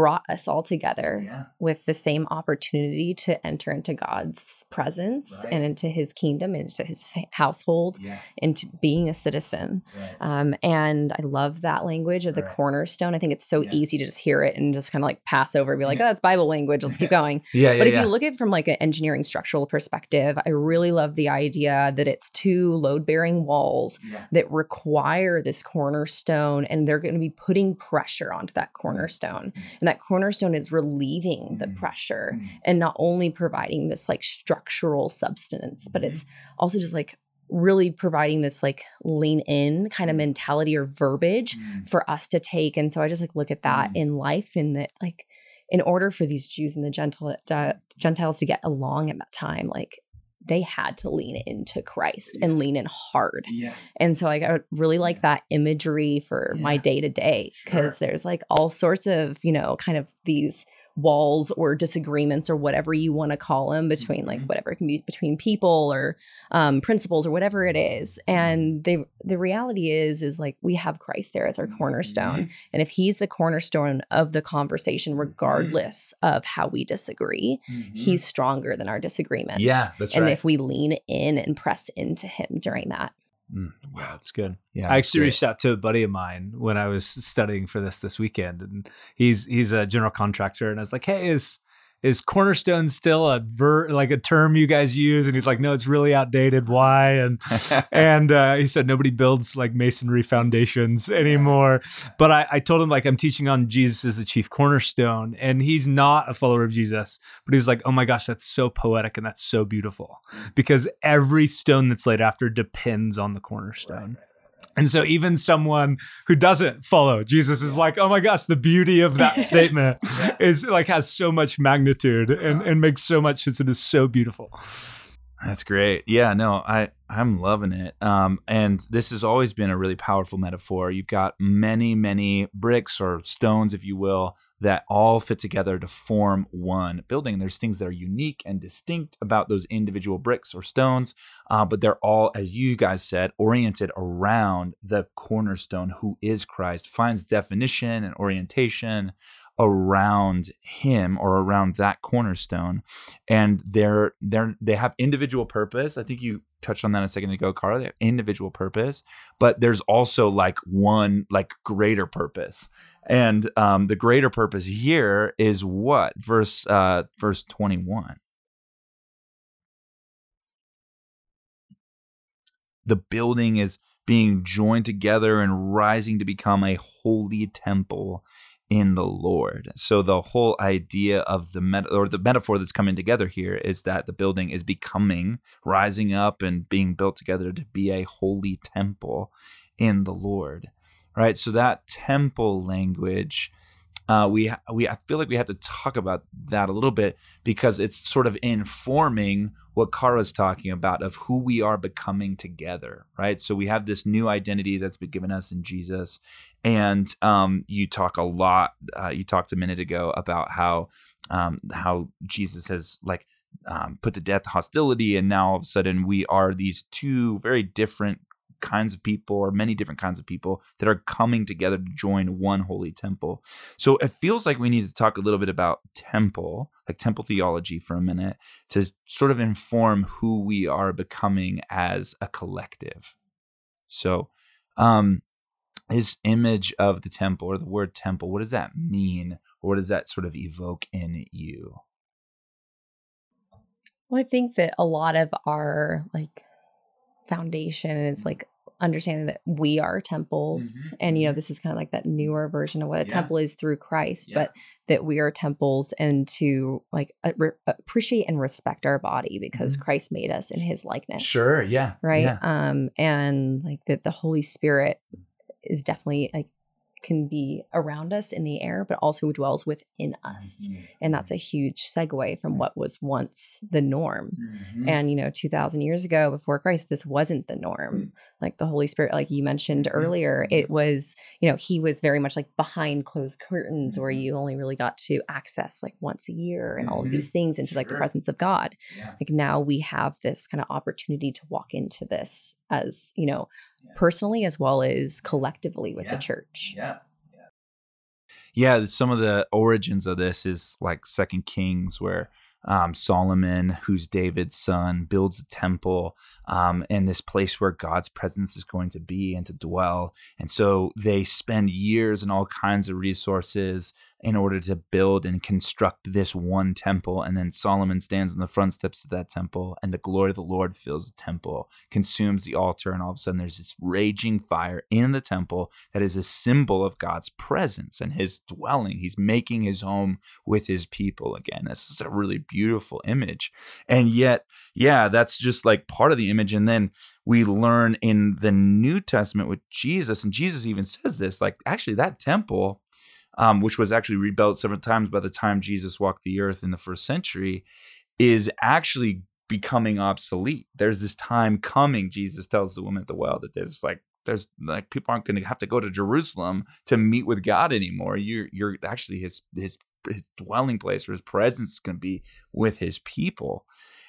brought us all together yeah. with the same opportunity to enter into God's presence right. and into his kingdom, and into his household, yeah. into being a citizen. Right. Um, and I love that language of the right. cornerstone. I think it's so yeah. easy to just hear it and just kind of like pass over and be like, oh, it's Bible language. Let's keep going. yeah, but if you look at it from like an engineering structural perspective, I really love the idea that it's two load bearing walls that require this cornerstone and they're going to be putting pressure onto that cornerstone. Mm-hmm. And that cornerstone is relieving the mm-hmm. pressure mm-hmm. and not only providing this like structural substance, but it's mm-hmm. also just like really providing this like lean in kind of mentality or verbiage for us to take. And so I just like look at that in life in that like in order for these Jews and the Gentile, uh, Gentiles to get along at that time, like they had to lean into Christ yeah. and lean in hard. Yeah. And so like I really like that imagery for yeah. my day to day because there's like all sorts of, you know, kind of these walls or disagreements or whatever you want to call them between like Mhm. whatever it can be between people or um, principles or whatever it is. And the the reality is is like we have Christ there as our cornerstone, and if He's the cornerstone of the conversation, regardless of how we disagree, He's stronger than our disagreements. Mm-hmm. Yeah, that's and right. if we lean in and press into Him during that. Mm, Wow, that's good. yeah, I actually great. reached out to a buddy of mine when I was studying for this this weekend, and he's he's a general contractor, and I was like, "Hey, is is cornerstone still a ver like a term you guys use?" And he's like, "No, it's really outdated. Why?" And and uh, he said nobody builds like masonry foundations anymore. But I, I told him like I'm teaching on Jesus as the chief cornerstone, and he's not a follower of Jesus. But he's like, "Oh my gosh, that's so poetic and that's so beautiful because every stone that's laid after depends on the cornerstone." And so even someone who doesn't follow Jesus is like, oh my gosh, the beauty of that statement is like has so much magnitude and, and makes so much sense. It is so beautiful. That's great. Yeah, no, I I'm loving it. Um, and this has always been a really powerful metaphor. You've got many, many bricks or stones, if you will, that all fit together to form one building. There's things that are unique and distinct about those individual bricks or stones, uh, but they're all, as you guys said, oriented around the cornerstone, who is Christ. Finds definition and orientation around him or around that cornerstone. And they're they're they have individual purpose. I think you touched on that a second ago carl they have individual purpose but there's also like one like greater purpose. And um the greater purpose here is what? Verse uh verse 21 the building is being joined together and rising to become a holy temple in the Lord. So the whole idea of the met- or the metaphor that's coming together here is that the building is becoming rising up and being built together to be a holy temple in the Lord. Right? So that temple language uh, we we I feel like we have to talk about that a little bit because it's sort of informing what Cara's talking about of who we are becoming together, right? So we have this new identity that's been given us in Jesus, and um, you talk a lot. Uh, you talked a minute ago about how um, how Jesus has like um, put to death hostility, and now all of a sudden we are these two very different kinds of people or many different kinds of people that are coming together to join one holy temple. So it feels like we need to talk a little bit about temple, like temple theology for a minute to sort of inform who we are becoming as a collective. So, um this image of the temple or the word temple, what does that mean? Or what does that sort of evoke in you? Well, I think that a lot of our like foundation and it's like understanding that we are temples Mhm, and you know mhm. this is kind of like that newer version of what a Yeah. temple is through christ Yeah. but that we are temples and to like a- re- appreciate and respect our body because Mhm. christ made us in his likeness Sure, yeah. right Yeah. um and like that the holy spirit is definitely like can be around us in the air but also dwells within us Mhm, and that's a huge segue from what was once the norm mhm. and you know 2000 years ago before christ this wasn't the norm like the holy spirit like you mentioned Mhm. earlier it was you know he was very much like behind closed curtains where Mhm. you only really got to access like once a year and all of these things into like the presence of god Yeah. like now we have this kind of opportunity to walk into this as you know Yeah. personally as well as collectively with Yeah. the church Yeah. Yeah, Yeah, some of the origins of this is like Second Kings, where um, Solomon, who's David's son, builds a temple um, and this place where God's presence is going to be and to dwell. And so they spend years and all kinds of resources in order to build and construct this one temple. And then Solomon stands on the front steps of that temple, and the glory of the Lord fills the temple, consumes the altar, and all of a sudden there's this raging fire in the temple that is a symbol of God's presence and his dwelling. He's making his home with his people again. This is a really beautiful image. And yet, yeah, that's just like part of the image. And then we learn in the New Testament with Jesus, and Jesus even says this like, actually, that temple, um, which was actually rebuilt several times by the time Jesus walked the earth in the first century, is actually becoming obsolete. There's this time coming, Jesus tells the woman at the well, that there's like, there's like people aren't going to have to go to Jerusalem to meet with God anymore. You're you're actually his his his dwelling place or his presence is going to be with his people.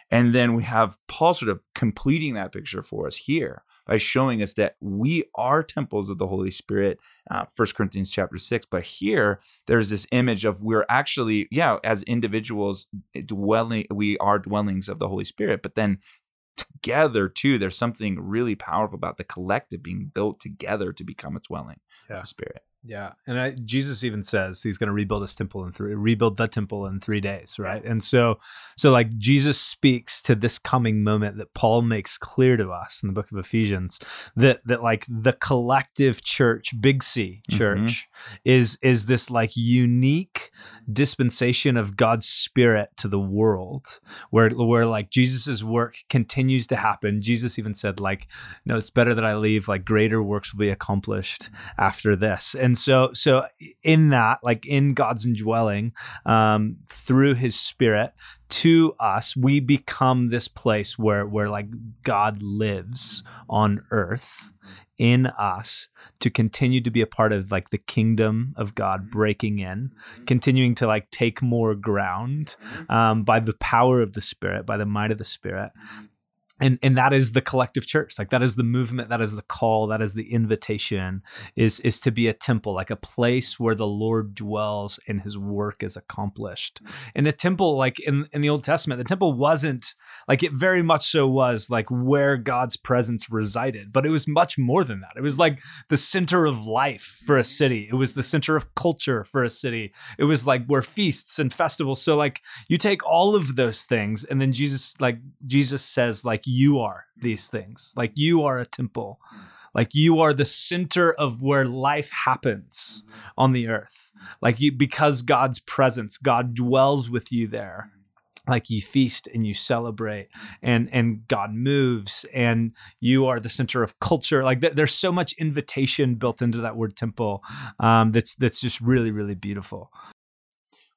And then we have Paul sort of completing that picture for us here by showing us that we are temples of the Holy Spirit, uh, Corinthians chapter 6. But here, there's this image of we're actually, yeah, as individuals, dwelling, we are dwellings of the Holy Spirit. But then together, too, there's something really powerful about the collective being built together to become a dwelling yeah. of the Spirit. Yeah, and I, Jesus even says he's going to rebuild his temple in three, rebuild the temple in three days, right? And so, so like Jesus speaks to this coming moment that Paul makes clear to us in the book of Ephesians that that like the collective church, Big C mm-hmm. church, mm-hmm. is is this like unique dispensation of God's Spirit to the world, where where like Jesus's work continues to happen. Jesus even said like, no, it's better that I leave. Like greater works will be accomplished after this, and and so so in that like in god's indwelling um, through his spirit to us we become this place where where like god lives on earth in us to continue to be a part of like the kingdom of god breaking in continuing to like take more ground um, by the power of the spirit by the might of the spirit and and that is the collective church. Like that is the movement. That is the call. That is the invitation is is to be a temple like a place where the lord dwells and his work is accomplished. And the temple like in in the old testament the temple wasn't like it very much so was like where god's presence resided. But it was much more than that. It was like the center of life for a city. It was the center of culture for a city. It was like where feasts and festivals. So like you take all of those things and then jesus like jesus says like you are these things. Like you are a temple. Like you are the center of where life happens on the earth. Like you because God's presence, God dwells with you there. Like you feast and you celebrate and and God moves and you are the center of culture. Like th- there's so much invitation built into that word temple um, that's that's just really really beautiful.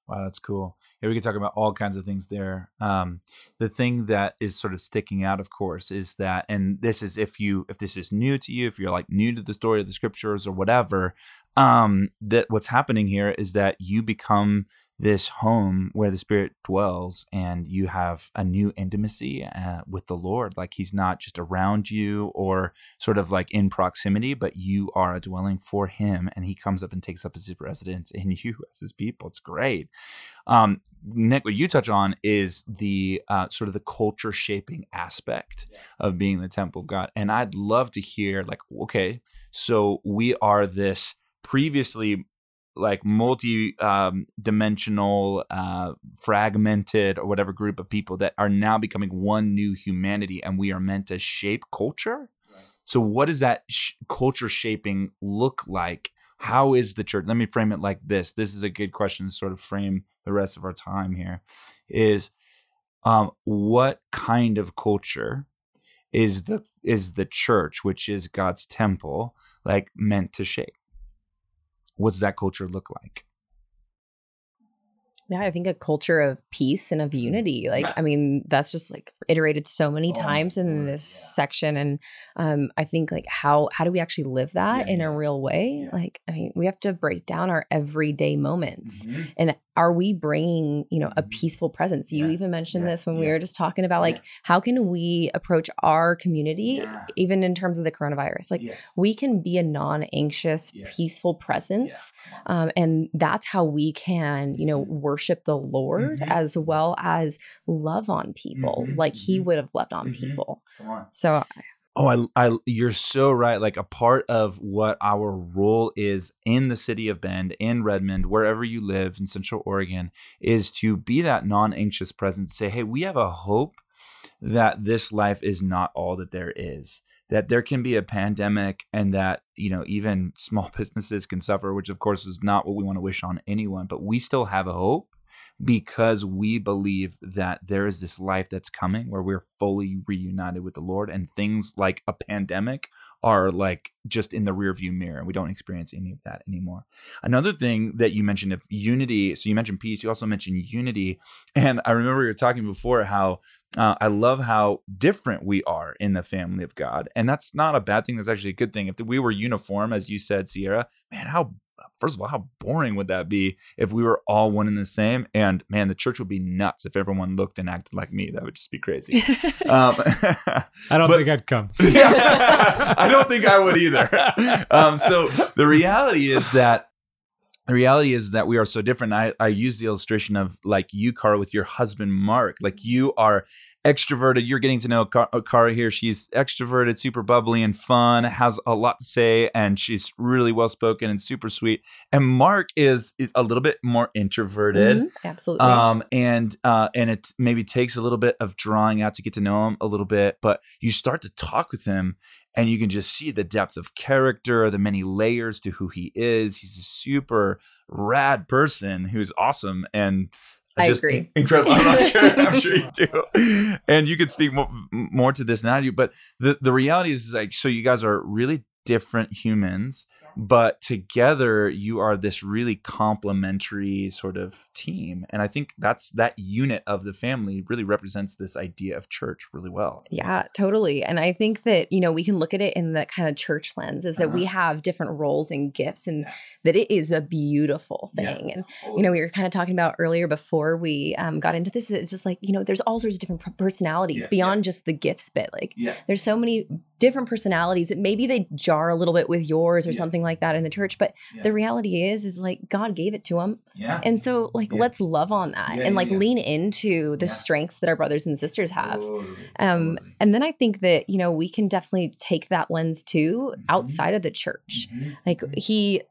Wow, that's cool yeah, we could talk about all kinds of things there. Um, the thing that is sort of sticking out, of course, is that, and this is if you if this is new to you, if you're like new to the story of the scriptures or whatever, um, that what's happening here is that you become this home where the spirit dwells and you have a new intimacy uh, with the lord. Like he's not just around you or sort of like in proximity but you are a dwelling for him and he comes up and takes up his residence in you as his people. It's great. Um, nick what you touch on is the uh, sort of the culture shaping aspect yeah. of being the temple of god and i'd love to hear like okay so we are this previously like multi um, dimensional uh, fragmented or whatever group of people that are now becoming one new humanity and we are meant to shape culture? Right. so what does that sh- culture shaping look like? How is the church let me frame it like this this is a good question to sort of frame the rest of our time here is um, what kind of culture is the is the church which is god's temple like meant to shape what's that culture look like? Yeah, I think a culture of peace and of unity. Like, I mean, that's just like iterated so many oh, times in this yeah. section. And um, I think like how how do we actually live that yeah, in yeah. a real way? Like, I mean, we have to break down our everyday moments mm-hmm. and are we bringing you know a mm-hmm. peaceful presence you yeah. even mentioned yeah. this when yeah. we were just talking about like how can we approach our community even in terms of the coronavirus like yes. we can be a non-anxious yes. peaceful presence um, and that's how we can you know mm-hmm. worship the lord mm-hmm. as well as love on people mm-hmm. like he mm-hmm. would have loved on people so Oh, I, I, you're so right. Like a part of what our role is in the city of Bend, in Redmond, wherever you live in Central Oregon, is to be that non-anxious presence. Say, hey, we have a hope that this life is not all that there is. That there can be a pandemic, and that you know even small businesses can suffer, which of course is not what we want to wish on anyone. But we still have a hope because we believe that there is this life that's coming where we're fully reunited with the Lord and things like a pandemic are like just in the rearview mirror. And we don't experience any of that anymore. Another thing that you mentioned of unity, so you mentioned peace, you also mentioned unity. And I remember you were talking before how uh, I love how different we are in the family of God. And that's not a bad thing. That's actually a good thing. If we were uniform, as you said, Sierra, man, how first of all, how boring would that be if we were all one and the same? And man, the church would be nuts if everyone looked and acted like me. That would just be crazy. um, I don't but- think I'd come. yeah, I don't think I would either. Um, so the reality is that the reality is that we are so different. I, I use the illustration of like you, Cara, with your husband, Mark. Like you are extroverted. You're getting to know Ka- Cara here. She's extroverted, super bubbly and fun, has a lot to say, and she's really well spoken and super sweet. And Mark is a little bit more introverted. Mhm, absolutely. Um, and uh, and it maybe takes a little bit of drawing out to get to know him a little bit, but you start to talk with him, and you can just see the depth of character, the many layers to who he is. He's a super rad person who's awesome, and I just agree. Incredible. I'm, not sure, I'm sure you do. And you could speak more, more to this than I do. But the, the reality is like, so you guys are really different humans, but together you are this really complementary sort of team. And I think that's that unit of the family really represents this idea of church really well. Yeah, totally. And I think that, you know, we can look at it in that kind of church lens is that we Uh-huh. have different roles and gifts and Yeah. that it is a beautiful Yeah. thing. And, you know, we were kind of talking about earlier before we um, got into this. It's just like, you know, there's all sorts of different personalities Yeah, beyond just the gifts bit. Like, yeah. there's so many different personalities that maybe they jar a little bit with yours or Yeah. something like that in the church. But the reality is, is like God gave it to them. yeah. And so, like, Yeah. let's love on that Yeah, and like yeah. lean into the Yeah. strengths that our brothers and sisters have. Totally, Um, totally. and then I think that, you know, we can definitely take that lens too Mhm. outside of the church. Mhm. Like Mhm. he,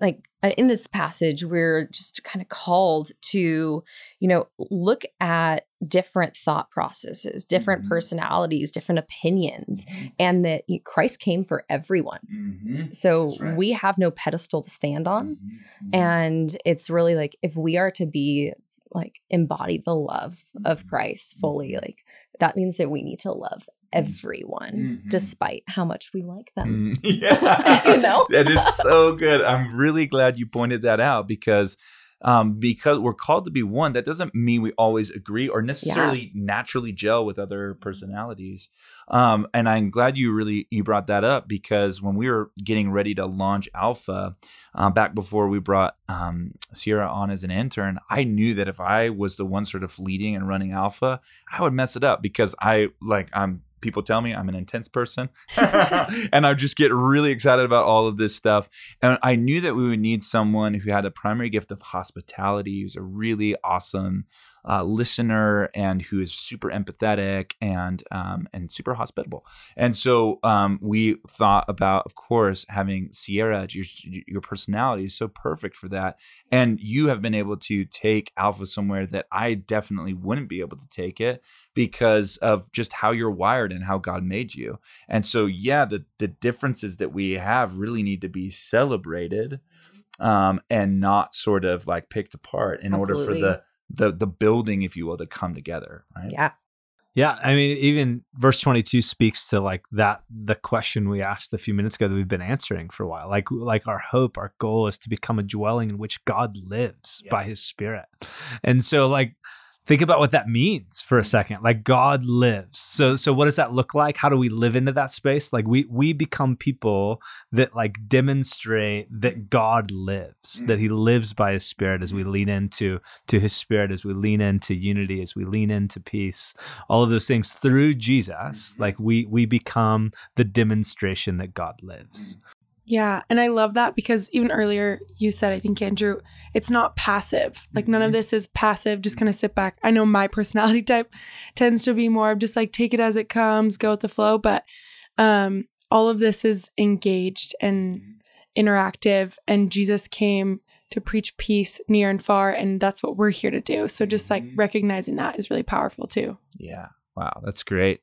like uh, in this passage, we're just kind of called to, you know, look at different thought processes, different Mhm. personalities, different opinions, Mhm. and that Christ came for everyone. Mhm. So right. we have no pedestal to stand on. Mhm. Mhm. And it's really like if we are to be like embody the love of Mhm. Christ fully, like that means that we need to love everyone Mhm. despite how much we like them. Mm, yeah. You know? that is so good. I'm really glad you pointed that out because um, because we're called to be one, that doesn't mean we always agree or necessarily naturally gel with other personalities. Um, and I'm glad you really you brought that up because when we were getting ready to launch Alpha, uh, back before we brought um, Sierra on as an intern, I knew that if I was the one sort of leading and running Alpha, I would mess it up because I like I'm people tell me I'm an intense person and I just get really excited about all of this stuff. And I knew that we would need someone who had a primary gift of hospitality, who's a really awesome uh, listener and who is super empathetic and um, and super hospitable. And so um, we thought about, of course, having Sierra. Your your personality is so perfect for that, and you have been able to take Alpha somewhere that I definitely wouldn't be able to take it because of just how you're wired and how God made you. And so, yeah, the the differences that we have really need to be celebrated, um, and not sort of like picked apart in order for the the the building, if you will, to come together. Right? Yeah. Yeah, I mean, even verse 22 speaks to like that the question we asked a few minutes ago that we've been answering for a while. Like like our hope, our goal is to become a dwelling in which God lives Yeah. by his spirit. And so like think about what that means for a second. Like God lives. So so what does that look like? How do we live into that space? Like we we become people that like demonstrate that God lives, mm. that he lives by his spirit as we mm. lean into to his spirit as we lean into unity as we lean into peace all of those things through jesus Mhm. like we we become the demonstration that god lives mm. Yeah, and I love that because even earlier you said, I think Andrew, it's not passive. Like none of Mhm. this is passive. Just kind of sit back. I know my personality type tends to be more of just like take it as it comes, go with the flow. But um, all of this is engaged and interactive. And Jesus came to preach peace near and far, and that's what we're here to do. So just like Mhm. recognizing that is really powerful too. Yeah. Wow, that's great.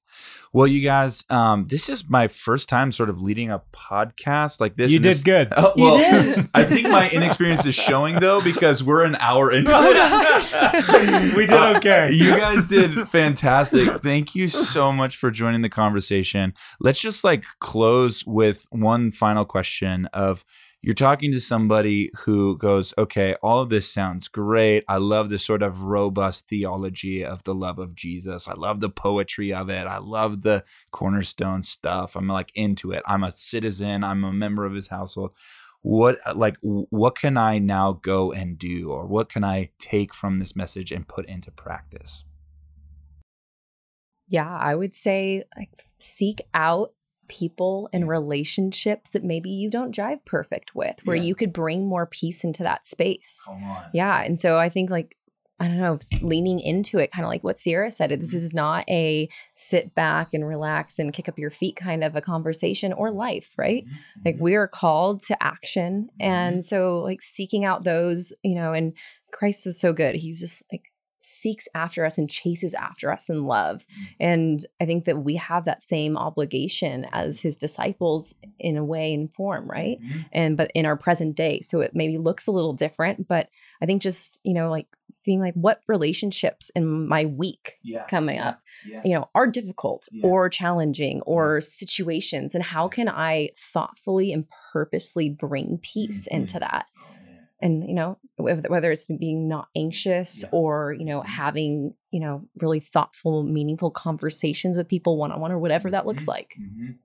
Well, you guys, um, this is my first time sort of leading a podcast like this. you did this- good You well, did. I think my inexperience is showing though because we're an hour into Oh, this. We did okay. You guys did fantastic. Thank you so much for joining the conversation. Let's just like close with one final question of you're talking to somebody who goes, okay, all of this sounds great. I love this sort of robust theology of the love of Jesus. I love the poetry of it. I love the cornerstone stuff. I'm like into it. I'm a citizen. I'm a member of his household. what uh, like what can I now go and do or what can I take from this message and put into practice? Yeah, I would say like seek out people and relationships that maybe you don't drive perfect with where Yeah. you could bring more peace into that space. Yeah. And so I think like I don't know, leaning into it, kind of like what Sierra said. This Mm-hmm. is not a sit back and relax and kick up your feet kind of a conversation or life, right? Mm-hmm. Like we are called to action. And so like seeking out those, you know, and Christ was so good. He's just like seeks after us and chases after us in love. And I think that we have that same obligation as his disciples in a way and form, right? Mm-hmm. And but in our present day. So it maybe looks a little different, but I think just, you know, like being like what relationships in my week Yeah. coming Yeah. up Yeah. you know are difficult or challenging or situations and how can i thoughtfully and purposely bring peace Mhm. into that. And you know whether it's being not anxious Yeah. or you know Mhm. having you know really thoughtful meaningful conversations with people one-on-one or whatever that looks Mhm. like Mhm.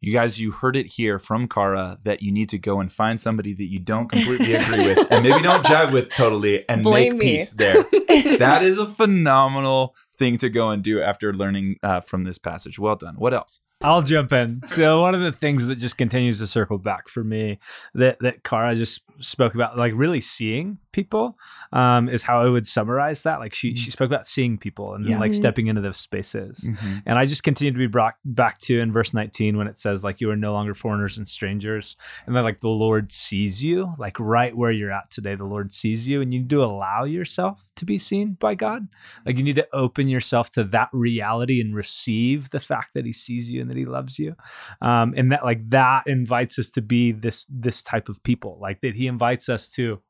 You guys, you heard it here from Cara that you need to go and find somebody that you don't completely agree with and maybe don't jive with totally and Blame make me. peace there. That is a phenomenal thing to go and do after learning uh, from this passage. Well done. What else? I'll jump in. So one of the things that just continues to circle back for me that that Cara just spoke about, like really seeing people, um, is how I would summarize that. Like she she spoke about seeing people and Yeah. like Mhm. stepping into those spaces. And I just continue to be brought back to in verse 19 when it says like you are no longer foreigners and strangers and that like the Lord sees you like right where you're at today the Lord sees you and you need to allow yourself to be seen by God like you need to open yourself to that reality and receive the fact that he sees you and that he loves you um, and that like that invites us to be this this type of people like that he invites us to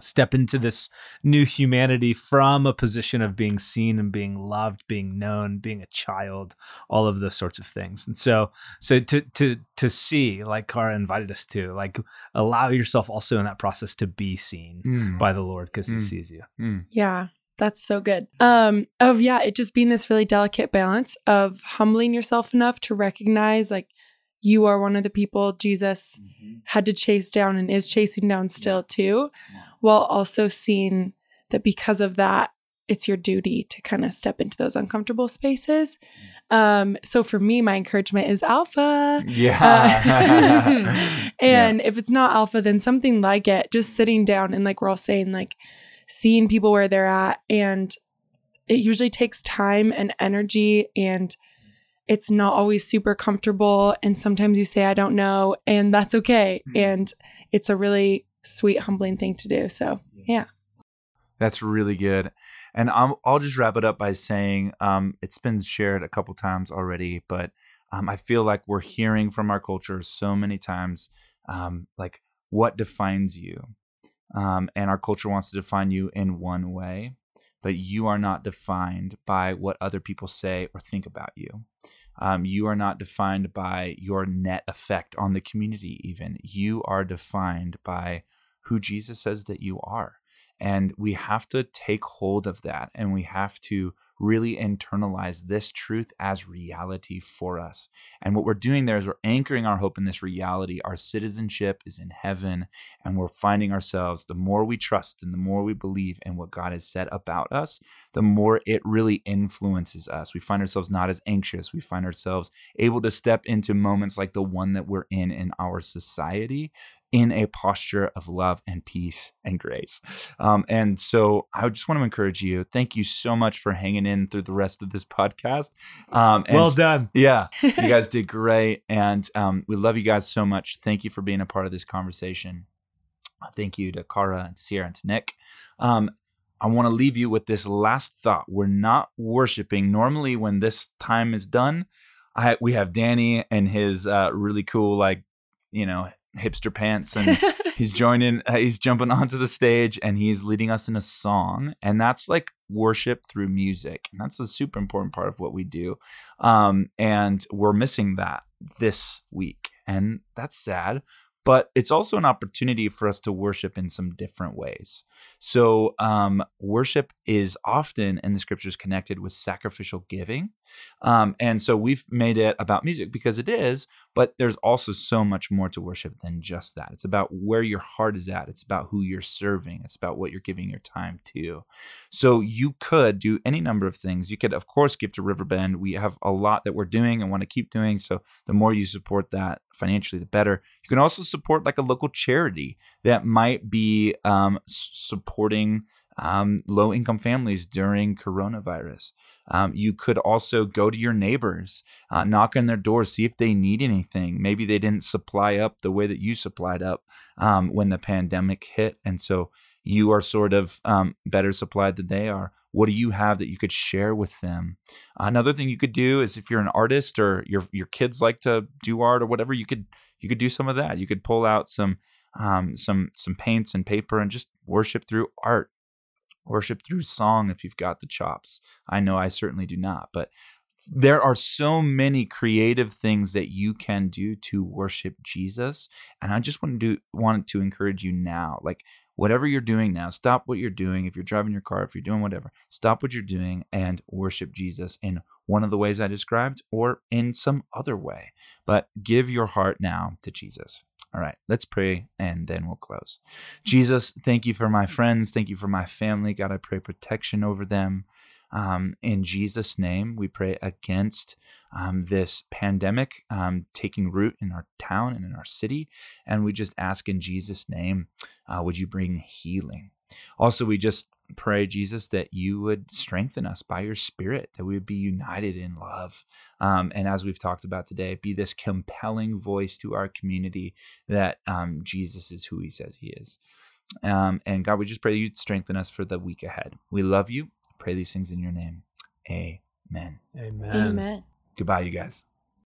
step into this new humanity from a position of being seen and being loved being known being a child all of those sorts of things and so so to to to see like Cara invited us to like allow yourself also in that process to be seen Mm. by the Lord because he Mm. sees you Mm. Yeah, that's so good. Um, of yeah, it just being this really delicate balance of humbling yourself enough to recognize like you are one of the people Jesus had to chase down and is chasing down still too, Yeah. while also seeing that because of that, it's your duty to kind of step into those uncomfortable spaces. Um, so for me, my encouragement is alpha. Yeah. Uh, and if it's not alpha, then something like it, just sitting down and like we're all saying, like seeing people where they're at. And it usually takes time and energy and it's not always super comfortable. And sometimes you say, I don't know, and that's okay. Mhm. And it's a really sweet, humbling thing to do. So yeah. That's really good. And I'll, I'll just wrap it up by saying um, it's been shared a couple times already, but um, I feel like we're hearing from our culture so many times um, like what defines you. Um, and our culture wants to define you in one way, but you are not defined by what other people say or think about you. Um, you are not defined by your net effect on the community, even. You are defined by who Jesus says that you are. And we have to take hold of that and we have to really internalize this truth as reality for us. And what we're doing there is we're anchoring our hope in this reality. Our citizenship is in heaven, and we're finding ourselves the more we trust and the more we believe in what God has said about us, the more it really influences us. We find ourselves not as anxious. We find ourselves able to step into moments like the one that we're in in our society in a posture of love and peace and grace. Um, and so I just want to encourage you. Thank you so much for hanging in through the rest of this podcast. Um, and well done yeah, you guys did great. And um, we love you guys so much. Thank you for being a part of this conversation. Thank you to Cara and Sierra and to Nick. Um, I want to leave you with this last thought. We're not worshiping. Normally, when this time is done, I we have Danny and his uh, really cool, like, you know, hipster pants and he's joining uh, he's jumping onto the stage and he's leading us in a song. And that's like worship through music. And that's a super important part of what we do. Um and we're missing that this week. And that's sad but it's also an opportunity for us to worship in some different ways. So, um, worship is often in the scriptures connected with sacrificial giving. Um, and so we've made it about music because it is, but there's also so much more to worship than just that. It's about where your heart is at, it's about who you're serving, it's about what you're giving your time to. So you could do any number of things. You could, of course, give to Riverbend. We have a lot that we're doing and want to keep doing. So the more you support that financially, the better. You can also support like a local charity that might be um, supporting um, low income families during coronavirus. Um, you could also go to your neighbors, uh, knock on their doors, see if they need anything. Maybe they didn't supply up the way that you supplied up um, when the pandemic hit. And so you are sort of um, better supplied than they are. What do you have that you could share with them? Another thing you could do is if you're an artist or your your kids like to do art or whatever, you could you could do some of that. You could pull out some um, some some paints and paper and just worship through art worship through song if you've got the chops. I know I certainly do not, but there are so many creative things that you can do to worship Jesus, and I just want to wanted to encourage you now, like whatever you're doing now, stop what you're doing. If you're driving your car, if you're doing whatever, stop what you're doing and worship Jesus in one of the ways I described or in some other way. But give your heart now to Jesus. All right, let's pray and then we'll close. Jesus, thank you for my friends. Thank you for my family. God, I pray protection over them. Um, in Jesus' name, we pray against um, this pandemic um, taking root in our town and in our city. And we just ask in Jesus' name, uh, would you bring healing? Also, we just pray, Jesus, that you would strengthen us by your spirit, that we would be united in love. Um, and as we've talked about today, be this compelling voice to our community that um, Jesus is who he says he is. Um, and God, we just pray you'd strengthen us for the week ahead. We love you. Pray these things in your name. Amen. Amen. Amen. Goodbye, you guys.